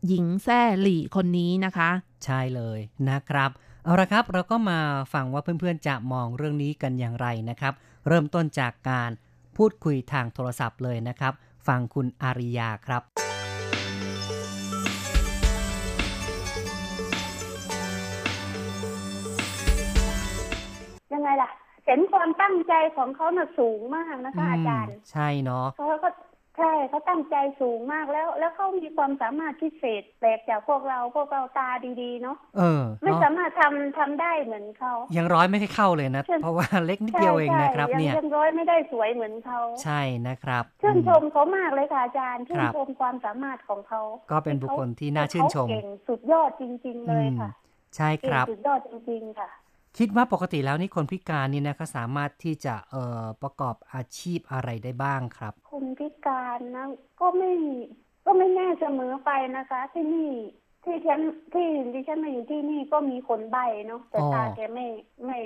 หญิงแซ่หลี่คนนี้นะคะ ใช่เลยนะครับ เอาละครับเราก็มาฟังว่าเพื่อนๆจะมองเรื่องนี้กันอย่างไรนะครับ เริ่มต้นจากการพูดคุยทางโทรศัพท์เลยนะครับ ฟังคุณอาริยาครับ ยังไงล่ะ เห็นความตั้งใจของเขาน่ะสูงมากนะคะอาจารย์ ใช่เนาะเขาก็ ใช่เขาตั้งใจสูงมากแล้ว แล้วเขามีความสามารถพิเศษแปลกจากพวกเราพวกเราตาดีๆเนาะเออไม่เนาะสามารถทำทำได้เหมือนเขายังร้อยไม่ค่อยเข้าเลยนะใช่เพราะว่าเล็กนิดเดียวเองนะครับใช่เนี่ยยังร้อยไม่ได้สวยเหมือนเขาใช่นะครับชื่นอืมชมเขามากเลยค่ะอาจารย์ชื่คนรับชมความสามารถของเขาก็เป็นบุคคลที่น่าชื่นชมเขาเก่งสุดยอดจริง ๆ เลยค่ะอืมใช่คเก่งรับสุดยอดจริงๆค่ะ คิดว่าปกติแล้วนี่คนพิการนี่นะก็สามารถที่จะเอ่อประกอบอาชีพอะไรได้บ้างครับ คนพิการนะก็ไม่ก็ไม่แน่เสมอไปนะคะ ที่นี่ที่ฉันที่ดิฉันมาอยู่ที่นี่ก็มีคนใบ้เนาะแต่อ๋อตาแกไม่ไม่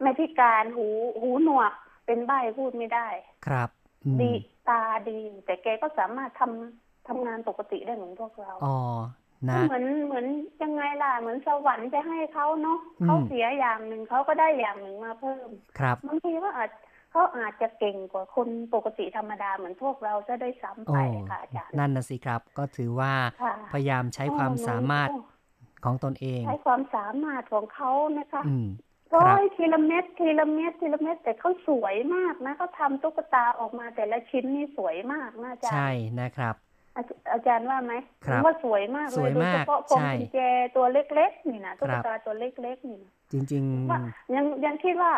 ไม่พิการหูหูหนวกเป็นใบ้พูดไม่ได้ ครับอืมดีตาดี แต่แกก็สามารถทำทำงานปกติได้เหมือนพวกเรา อ๋อ นะเหมือนเหมือนยังไงล่ะเหมือนสวรรค์จะให้เขาเนาะอืมเขาเสียอย่างหนึ่งเขาก็ได้อย่างหนึ่งมาเพิ่ม ครับบางทีก็อาจเขาอาจจะเก่งกว่าคนปกติธรรมดาเหมือนพวกเราจะได้ซ้ำโอ้ไปค่ะอาจารย์นั่นนะสิครับ ก็ถือว่าค่ะพยายามใช้ความสามารถของตนเอง ใช้ความสามารถของเขานะคะอืมร้ครัอบยทีละเม็ดทีละเม็ดทีละเม็ดแต่เขาสวยมากนะเขาทำตุ๊กตาออกมาแต่ละชิ้นนี่สวยมากนะอาจารย์ใช่นะครับ อาจอาจารย์ว่าไหมครับว่าสวยมากเลสวยยโดยมากเฉพาะพวงใช่กุญแจตัวเล็กๆนี่นะตุ๊คกรับตาตัวเล็กๆนี่นะจริงว่ายังยังคิดว่า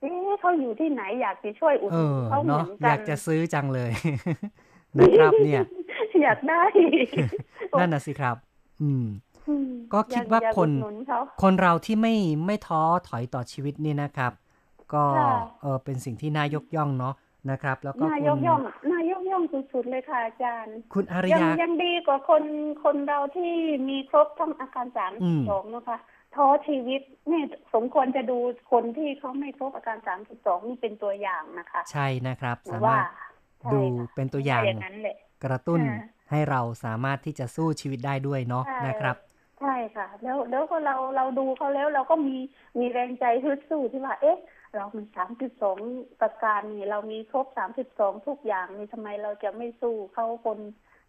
เอ๊ะเขาอยู่ที่ไหนอยากจะช่วยอุดๆเอหนุนอเขาเหมืเนาะอนอกัยานกจะซื้อจังเลยนะครับเนี่ย อยากได้นั่นน่ะสิครับ อืมอืมก็คิดว่าอยกคนอุดหนุนเขาคนเราที่ไม่ไม่ท้อถอยต่อชีวิตนี่นะครับ ก็ค่ะเออเป็นสิ่งที่น่ายกย่องเนาะ นะครับ แล้วก็นายคุกณย่องนายกย่องสุดๆเลยค่ะอาจารย์ คุณอาริยังยายังดีกว่าคนคนเราที่มีครบทั้งอาการสามอืสิบมสองนะคะท้อชีวิตนี่สมควรจะดูคนที่เขาไม่ครบอาการสามสิบสองนี่เป็นตัวอย่างนะคะ ใช่นะครับหรืสาอว่ามารถใช่ดูค่ะเป็นตัวอย่างอย่างนั้นแหละกระตุ้นค่ะให้เราสามารถที่จะสู้ชีวิตได้ด้วยเนาะใช่นะครับใช่ค่ะ แล้วแล้วก็เราเราดูเขาแล้วเราก็มีมีแรงใจฮึดสู้ที่ว่า เอ๊ะ เรามีสามสิบสองประการนี่เรามีครบสามสิบสองทุกอย่างนี่ทำไมเราจะไม่สู้เขาคน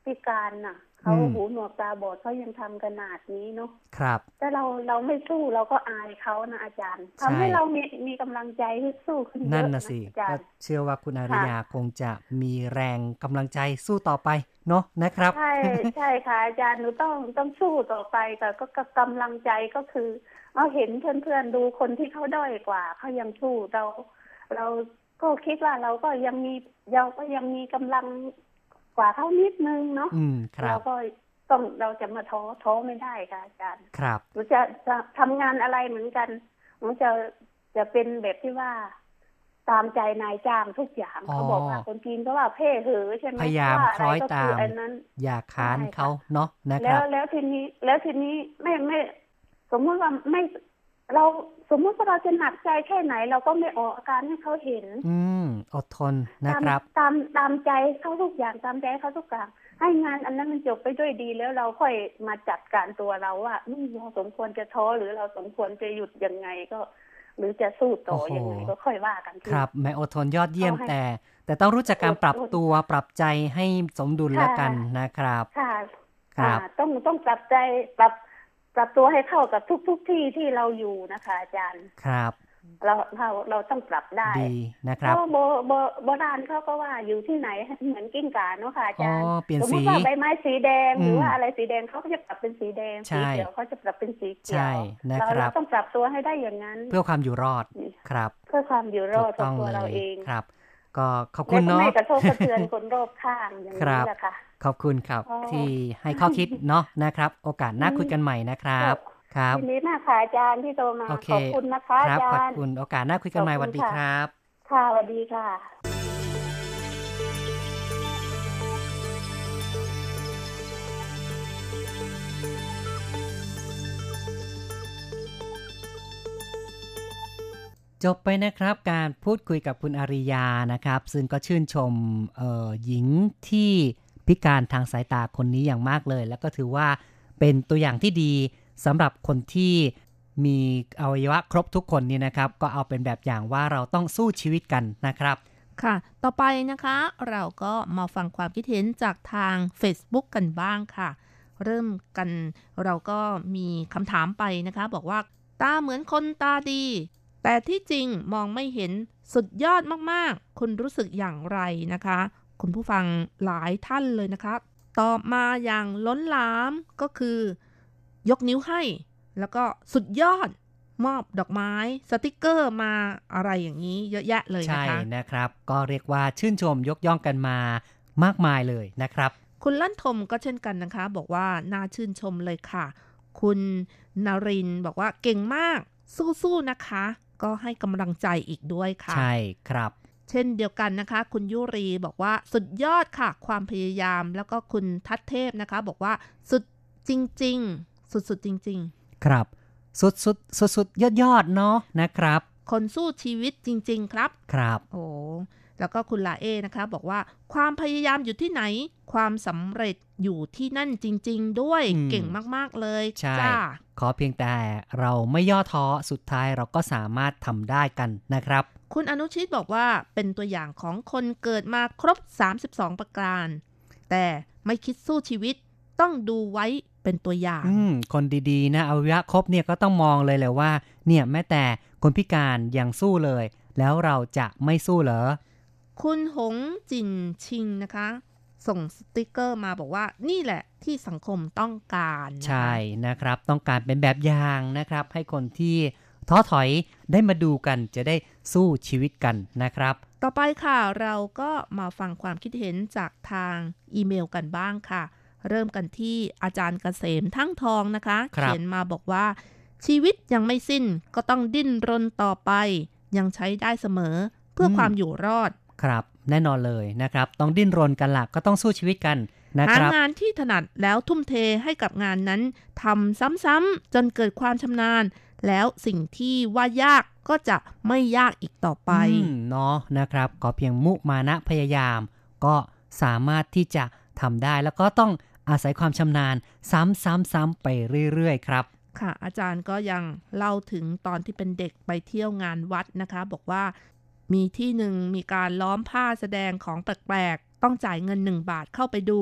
พิการน่ะเขาอืมหูหนวกตาบอดเขายังทำขนาดนี้เนาะครับแต่เราเราไม่สู้เราก็อายเขานะอาจารย์ทำให้ใช่เรามีมีกำลังใจฮึดสู้ขึ้นเยนั่นอะนะสิอาจาก็รย์เชื่อว่าคุณอาริยาคงจะมีแรงกำลังใจสู้ต่อไปเนาะนะครับ ใช่ใช่ค่ะอาจารย์หนูต้องต้องสู้ต่อไปแต่ก็ก็กำลังใจก็คือ เราเห็นเพื่อนๆดูคนที่เขาด้อยกว่าเขายังสู้เรา เราก็คิดว่าเราก็ยังมีเราก็ยังมีกำลังกว่าเขานิดนึงเนาะอืมครัเราบก็ต้องเราจะมาท้อท้อไม่ได้ค่ะอาจารย์ครับหนูจะจะทำงานอะไรเหมือนกันหนูจะจะเป็นแบบที่ว่าตามใจนายจ้างทุกอย่างอ๋อเขาบอกว่าคนจีนก็ว่าเพ่เหอใช่ไหมพยายามว่ะคล้อยไรก็ตามอันนั้นอย่าค้านใช่ค่ะเขาเนาะนะคแล้รัวบแล้วทีนี้แล้วทีนี้ไม่ไม่ สมมติว่าไม่เราสมมุติว่าเราจะหนักใจแค่ไหน เราก็ไม่ออกอาการให้เขาเห็น อืมอดทนนะครับตามตามตามใจเขาทุกอย่างตามใจเขาทุกอย่างให้งานอันนั้นมันจบไปด้วยดีแล้วเราค่อยมาจัดการตัวเราว่าอืมเราสมควรจะท้อหรือเราสมควรจะหยุดยังไงก็ หรือจะสู้ต่อโอ้โหยังไงก็ค่อยว่ากันทีครับแม้อดทนยอดเยี่ยมเอาให้แต่ แต่ต้องรู้จักการปรับอดทนตัวปรับใจให้สมดุลค่ะแล้วกันนะครับค่ะครับอ่าต้องต้องปรับใจปรับ ปรับตัวให้เข้ากับทุกทุกๆที่ที่เราอยู่นะคะ อาจารย์ครับเราเราเราต้องปรับได้ดีนะคเพรับราะโบโบโบราณเขาก็ว่าอยู่ที่ไหนเหมือนกิ้งก่าเนาะค่ะอาจารย์อ๋อเปลี่ยนสมมสีติว่าใบไม้สีแดงอืมหรือว่าอะไรสีแดงเขาก็จะปรับเป็นสีแดงใช่สีเขียวเขาจะปรับเป็นสีเขีใช่ยวนะเราครัเราบต้องปรับตัวให้ได้อย่างนั้น เพื่อความอยู่รอดครับ เพื่อความอยู่รอดถูกขอต้องงตัวเลเรายเองครับ ก็ขอบและคุณก็เนาะไม่กระทบกระเทือนคนรอบข้างอย่างครันี้บแหละค่ะ ขอบคุณครับอ๋อที่ให้ข้อคิดเนาะนะครับ โอกาสหน้าอืมคุยกันใหม่นะครับครับยินดีมากค่ะอาจารย์ที่โทรมาโอเคขอบคุณนะคะคอารับขอจาบรย์คุณโอกาสหน้าคุยกันใหม่สขอบวัสคุณดีค่ะครับ ค่ะสวัสดีค่ะจบไปนะครับการพูดคุยกับคุณอาริยานะครับ ซึ่งก็ชื่นชมเอ่อหญิงที่ พิการทางสายตาคนนี้อย่างมากเลย แล้วก็ถือว่าเป็นตัวอย่างที่ดีสำหรับคนที่มีอวัยวะครบทุกคนนี่นะครับ ก็เอาเป็นแบบอย่างว่าเราต้องสู้ชีวิตกันนะครับ ค่ะ ต่อไปนะคะเราก็มาฟังความคิดเห็นจากทาง Facebook กันบ้างค่ะ เริ่มกันเราก็มีคำถามไปนะคะ บอกว่าตาเหมือนคนตาดี แต่ที่จริงมองไม่เห็นสุดยอดมากๆ คุณรู้สึกอย่างไรนะคะ คุณผู้ฟังหลายท่านเลยนะคะ ตอบมาอย่างล้นหลามก็คือ ยกนิ้วให้ แล้วก็สุดยอดมอบดอกไม้สติกเกอร์มาอะไรอย่างนี้เยอะแยะเลยนะใช่คะนะครับ ก็เรียกว่าชื่นชมยกย่องกันมามากมายเลยนะครับ คุณลั่นทมก็เช่นกันนะคะ บอกว่าน่าชื่นชมเลยค่ะ คุณนารินบอกว่าเก่งมากสู้ๆนะคะ ก็ให้กำลังใจอีกด้วยค่ะ ใช่ครับ เช่นเดียวกันนะคะ คุณยุรีบอกว่าสุดยอดค่ะ ความพยายาม แล้วก็คุณทัศเทพนะคะ บอกว่าสุดจริง ๆ สุดๆจริงครับ สุดสุดสุดสุดยอดยอดๆเนาะนะครับๆคนสู้ชีวิตจริง ๆ ครับ ครับ โอ้ แล้วก็คุณลาเอนะคะ บอกว่าความพยายามอยู่ที่ไหน ความสำเร็จอยู่ที่นั่นจริง ๆ ด้วยอืมเก่งมากๆเลยใช่จ้าขอเพียงแต่เราไม่ย่อท้อสุดท้ายเราก็สามารถทำได้กันนะครับ คุณอนุชิตบอกว่าเป็นตัวอย่างของคนเกิดมาครบ 32 ประการ แต่ไม่คิดสู้ชีวิตต้องดูไว้เป็นตัวอย่างอืมคนดีๆ นะอวัยวะครบเนี่ยก็ต้องมองเลยแหละว่า เนี่ยแม้แต่คนพิการยังสู้เลย แล้วเราจะไม่สู้เหรอ คุณหงจินชิงนะคะ ส่งสติกเกอร์มาบอกว่านี่แหละที่สังคมต้องการนะคะใช่นะครับ ต้องการเป็นแบบอย่างนะครับ ให้คนที่ท้อถอยได้มาดูกันจะได้สู้ชีวิตกันนะครับ ต่อไปค่ะเราก็มาฟังความคิดเห็นจากทางอีเมลกันบ้างค่ะ เริ่มกันที่อาจารย์เกษมทั้งทองนะคะครับเขียนมาบอกว่า ชีวิตยังไม่สิ้นก็ต้องดิ้นรนต่อไป ยังใช้ได้เสมอ เพื่อความอยู่รอด ครับ แน่นอนเลยนะครับ ต้องดิ้นรนกันละก็ต้องสู้ชีวิตกันนะหาครับงานที่ถนัดแล้วทุ่มเทให้กับงานนั้นทำซ้ำๆจนเกิดความชำนาญ แล้วสิ่งที่ว่ายากก็จะไม่ยากอีกต่อไปอืมเนาะนะครับก็เพียงมุมานะพยายาม ก็สามารถที่จะทำได้แล้วก็ต้องอาศัยความชำนาญซ้ำๆๆไปเรื่อยๆ ครับค่ะอาจารย์ก็ยังเล่าถึงตอนที่เป็นเด็กไปเที่ยวงานวัดนะคะ บอกว่า มีที่หนึ่งมีการล้อมผ้าแสดงของแปลกๆ ต้องจ่ายเงินหนึ่งบาทเข้าไปดู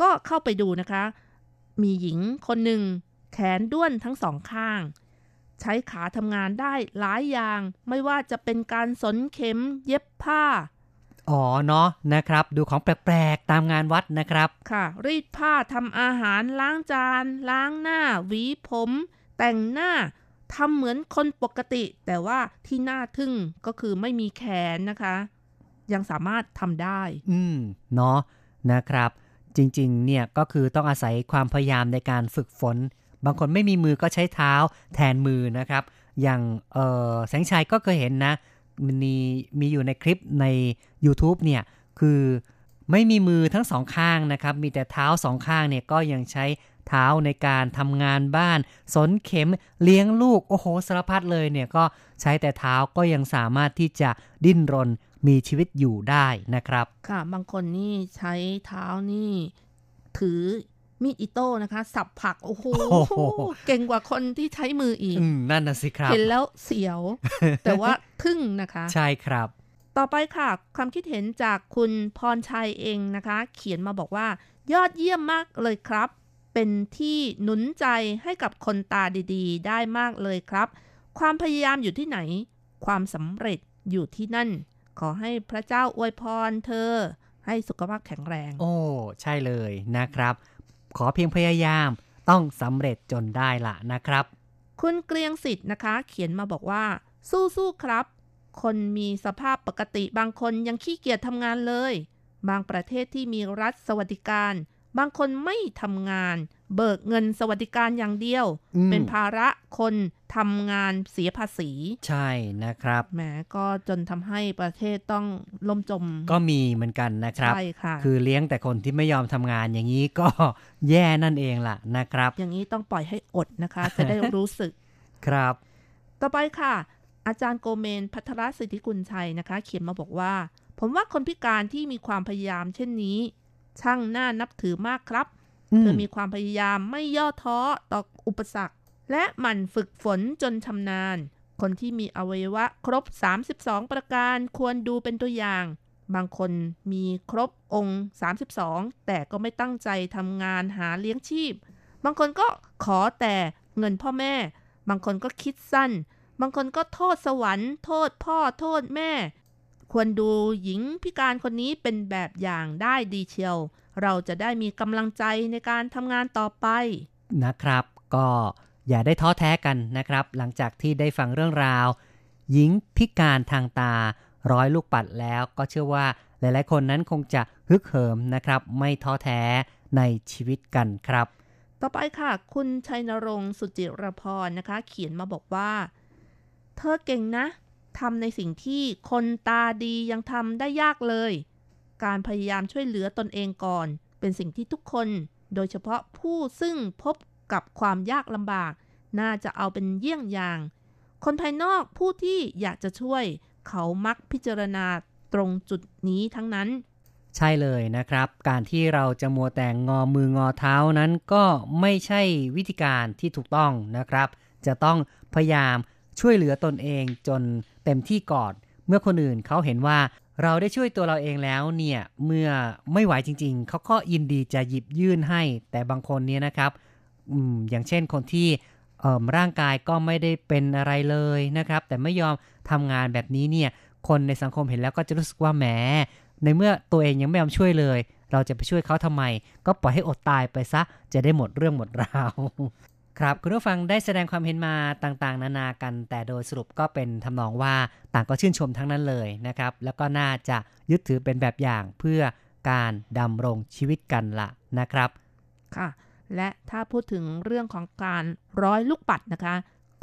ก็เข้าไปดูนะคะ มีหญิงคนหนึ่ง แขนด้วนทั้งสองข้าง ใช้ขาทำงานได้หลายอย่าง ไม่ว่าจะเป็นการสนเข็มเย็บผ้า อ๋อเนาะนะครับ ดูของแปลกๆ ตามงานวัดนะครับ ค่ะ รีดผ้าทำอาหารล้างจาน ล้างหน้า หวีผม แต่งหน้า ทำเหมือนคนปกติ แต่ว่าที่น่าทึ่งก็คือไม่มีแขนนะคะ ยังสามารถทำได้ อืม เนาะนะครับ จริงๆ เนี่ยก็คือต้องอาศัยความพยายามในการฝึกฝน บางคนไม่มีมือก็ใช้เท้าแทนมือนะครับ อย่างเออแสงชัยก็เคยเห็นนะ มีมีอยู่ในคลิปใน YouTube เนี่ย คือไม่มีมือทั้งสองข้างนะครับ มีแต่เท้าสองข้างเนี่ยก็ยังใช้ เท้าในการทำงานบ้าน สนเข็มเลี้ยงลูก โอ้โหสารพัดเลยเนี่ยก็ใช้แต่เท้าก็ยังสามารถที่จะดิ้นรนมีชีวิตอยู่ได้นะครับ ค่ะ บางคนนี่ใช้เท้านี่ ถือมีดอิโต้นะคะ สับผัก โอ้โหโอ้โหเก่งกว่าคนที่ใช้มืออีกอืมนั่นน่ะสิครับ เห็นแล้วเสียว แต่ว่าทึ่งนะคะ ใช่ครับ ต่อไปค่ะ ความคิดเห็นจากคุณพรชัยเองนะคะ เขียนมาบอกว่า ยอดเยี่ยมมากเลยครับ เป็นที่หนุนใจให้กับคนตาดีๆ ได้มากเลยครับ ความพยายามอยู่ที่ไหน ความสำเร็จอยู่ที่นั่น ขอให้พระเจ้าอวยพรเธอ ให้สุขภาพแข็งแรง โอ้ ใช่เลยนะครับ ขอเพียงพยายามต้องสำเร็จจนได้ละนะครับ คุณเกรียงสิทธิ์นะคะ เขียนมาบอกว่า สู้ๆครับ คนมีสภาพปกติบางคนยังขี้เกียจทำงานเลย บางประเทศที่มีรัฐสวัสดิการ บางคนไม่ทำงาน เบิกเงินสวัสดิการอย่างเดียวอืมเป็นภาระคนทำงานเสียภาษี ใช่นะครับแหมก็จนทำให้ประเทศต้องล่มจม ก็มีเหมือนกันนะครับใช่ค่ะคือเลี้ยงแต่คนที่ไม่ยอมทำงานอย่างนี้ก็แย่นั่นเองล่ะนะครับ อย่างนี้ต้องปล่อยให้อดนะคะ จะได้รู้สึกครับ ต่อไปค่ะ อาจารย์โกเมนพัทรสิทธิกุลชัยนะคะ เขียนมาบอกว่า ผมว่าคนพิการที่มีความพยายามเช่นนี้ ช่างน่านับถือมากครับอืมเธอมีความพยายามไม่ย่อท้อต่ออุปสรรค และหมั่นฝึกฝนจนชำนาญ คนที่มีอวัยวะครบ 32 ประการควรดูเป็นตัวอย่าง บางคนมีครบองค์ 32 แต่ก็ไม่ตั้งใจทำงานหาเลี้ยงชีพ บางคนก็ขอแต่เงินพ่อแม่ บางคนก็คิดสั้น บางคนก็โทษสวรรค์ โทษพ่อโทษแม่ ควรดูหญิงพิการคนนี้เป็นแบบอย่างได้ดีเชียว เราจะได้มีกำลังใจในการทำงานต่อไปนะครับ ก็อย่าได้ท้อแท้กันนะครับ หลังจากที่ได้ฟังเรื่องราว หญิงพิการทางตาร้อยลูกปัดแล้วก็เชื่อว่าหลาย ๆ คนนั้นคงจะฮึกเหิมนะครับ ไม่ท้อแท้ในชีวิตกันครับ ต่อไปค่ะ คุณชัยนรงค์สุจิรพรนะคะ เขียนมาบอกว่า เธอเก่งนะ ทำในสิ่งที่คนตาดียังทำได้ยากเลย การพยายามช่วยเหลือตนเองก่อน เป็นสิ่งที่ทุกคน โดยเฉพาะผู้ซึ่งพบกับความยากลำบาก น่าจะเอาเป็นเยี่ยงอย่าง คนภายนอกผู้ที่อยากจะช่วย เขามักพิจารณาตรงจุดนี้ทั้งนั้น ใช่เลยนะครับ การที่เราจะมัวแต่งงอมืองอเท้านั้นก็ไม่ใช่วิธีการที่ถูกต้องนะครับ จะต้องพยายาม ช่วยเหลือตนเองจนเต็มที่ก่อนเมื่อคนอื่นเขาเห็นว่าเราได้ช่วยตัวเราเองแล้วเนี่ยเมื่อไม่ไหวจริง ๆ เขาก็ยินดีจะหยิบยื่นให้ แต่บางคนเนี่ยนะครับออย่างเช่นคนที่ร่างกายก็ไม่ได้เป็นอะไรเลยนะครับ แต่ไม่ยอมทำงานแบบนี้เนี่ยคนในสังคมเห็นแล้วก็จะรู้สึกว่าแหมในเมื่อตัวเองยังไม่ยอมช่วยเลย เราจะไปช่วยเขาทำไม ก็ปล่อยให้อดตายไปซะจะได้หมดเรื่องหมดราว ครับคุณผู้ฟังได้แสดงความเห็นมาต่างๆ นานากัน แต่โดยสรุปก็เป็นทำนองว่าต่างก็ชื่นชมทั้งนั้นเลยนะครับ แล้วก็น่าจะยึดถือเป็นแบบอย่างเพื่อการดำรงชีวิตกันละนะครับ ค่ะ และถ้าพูดถึงเรื่องของการร้อยลูกปัดนะคะ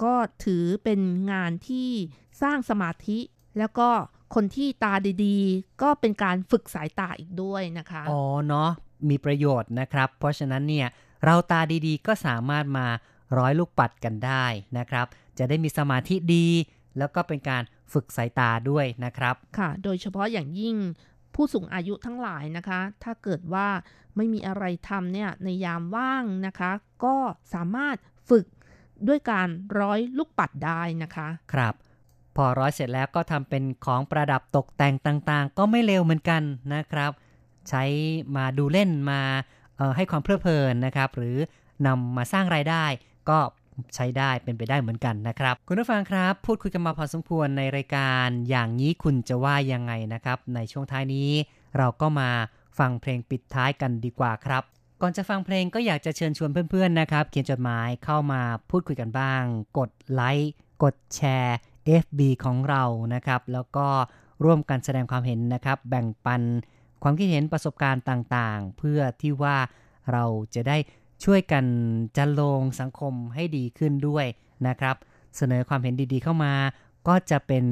ก็ถือเป็นงานที่สร้างสมาธิ แล้วก็คนที่ตาดีๆ ก็เป็นการฝึกสายตาอีกด้วยนะคะ อ๋อเนาะมีประโยชน์นะครับ เพราะฉะนั้นเนี่ย เราตาดีๆ ก็สามารถมาร้อยลูกปัดกันได้นะครับ จะได้มีสมาธิดี แล้วก็เป็นการฝึกสายตาด้วยนะครับ ค่ะ โดยเฉพาะอย่างยิ่งผู้สูงอายุทั้งหลายนะคะ ถ้าเกิดว่าไม่มีอะไรทำเนี่ยในยามว่างนะคะ ก็สามารถฝึกด้วยการร้อยลูกปัดได้นะคะ ครับ พอร้อยเสร็จแล้วก็ทำเป็นของประดับตกแต่งต่างๆ ก็ไม่เลวเหมือนกันนะครับ ใช้มาดูเล่นมา ให้ความเพลิดเพลินนะครับ หรือนำมาสร้างรายได้ก็ใช้ได้เป็นไปได้เหมือนกันนะครับ คุณผู้ฟังครับ พูดคุยกันมาพอสมควรในรายการอย่างนี้คุณจะว่ายังไงนะครับ ในช่วงท้ายนี้ เราก็มาฟังเพลงปิดท้ายกันดีกว่าครับ ก่อนจะฟังเพลงก็อยากจะเชิญชวนเพื่อนๆนะครับ เขียนจดหมายเข้ามาพูดคุยกันบ้าง กดไลค์กดแชร์ FB ของเรานะครับ แล้วก็ร่วมกันแสดงความเห็นนะครับ แบ่งปัน ความคิดเห็นประสบการณ์ต่างๆ เพื่อที่ว่าเราจะได้ช่วยกันจันลงสังคมให้ดีขึ้นด้วยนะครับ เสนอความเห็นดีๆเข้ามา ก็จะเป็น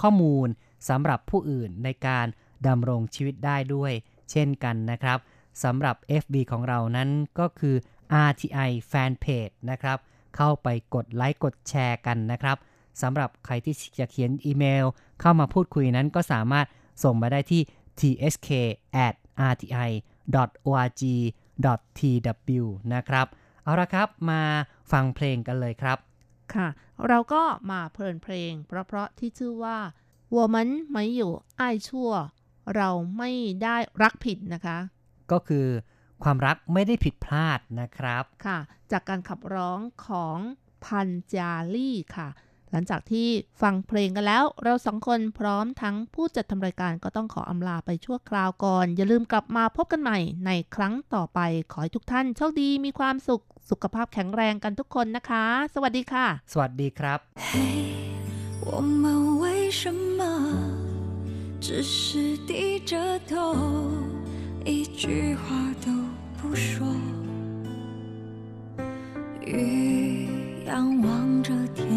ข้อมูลสำหรับผู้อื่นในการดำรงชีวิตได้ด้วย เช่นกันนะครับสำหรับ FB ของเรานั้นก็คือ RTI Fanpage นะครับ เข้าไปกดไลค์กดแชร์กันนะครับสำหรับใครที่จะเขียนอีเมล เข้ามาพูดคุยนั้นก็สามารถส่งมาได้ที่ tsk at rti org tw นะครับ เอาละครับมาฟังเพลงกันเลยครับ ค่ะ เราก็มาเพลินเพลง เพราะๆที่ชื่อว่า我们没有爱错เราไม่ได้รักผิดนะคะ ก็คือความรักไม่ได้ผิดพลาดนะครับ ค่ะ จากการขับร้องของพันจาลี่ค่ะ หลังจากที่ฟังเพลงกันแล้ว เราสองคนพร้อมทั้งผู้จัดทำรายการก็ต้องขออำลาไปชั่วคราวก่อน อย่าลืมกลับมาพบกันใหม่ในครั้งต่อไป ขอให้ทุกท่านโชคดีมีความสุข สุขภาพแข็งแรงกันทุกคนนะคะ สวัสดีค่ะ สวัสดีครับ hey, 我们为什么只是低着头一句话都不说一望着天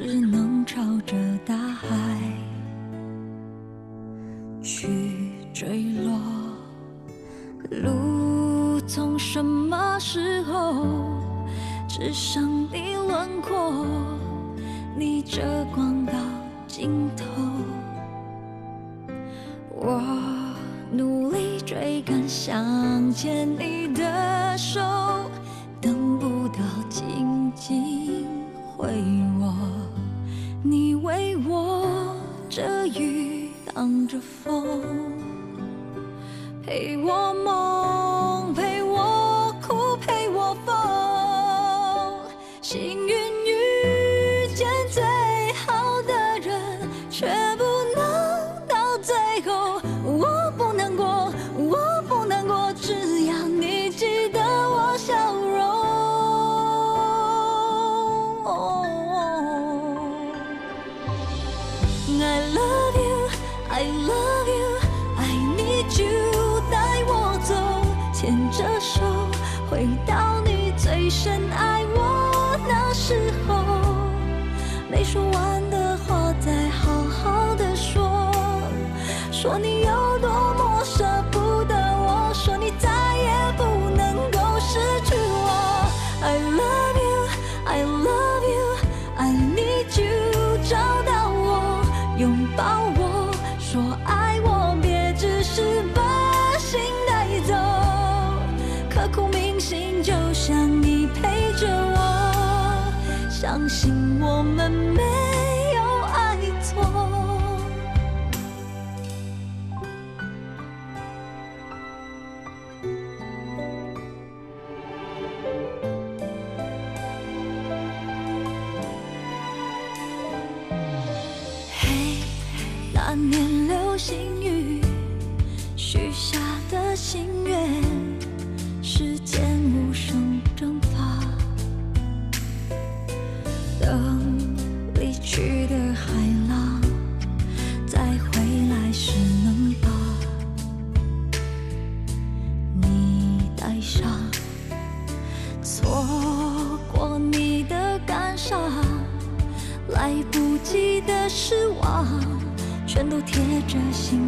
只能朝着大海去坠落。路从什么时候只剩你轮廓？逆着光到尽头。我努力追赶，想牵你的手，等不到紧紧回握。你为我遮雨挡着风，陪我梦，陪我哭，陪我疯。回到你最深爱我那时候。没说完的话，再好好的说，说你着星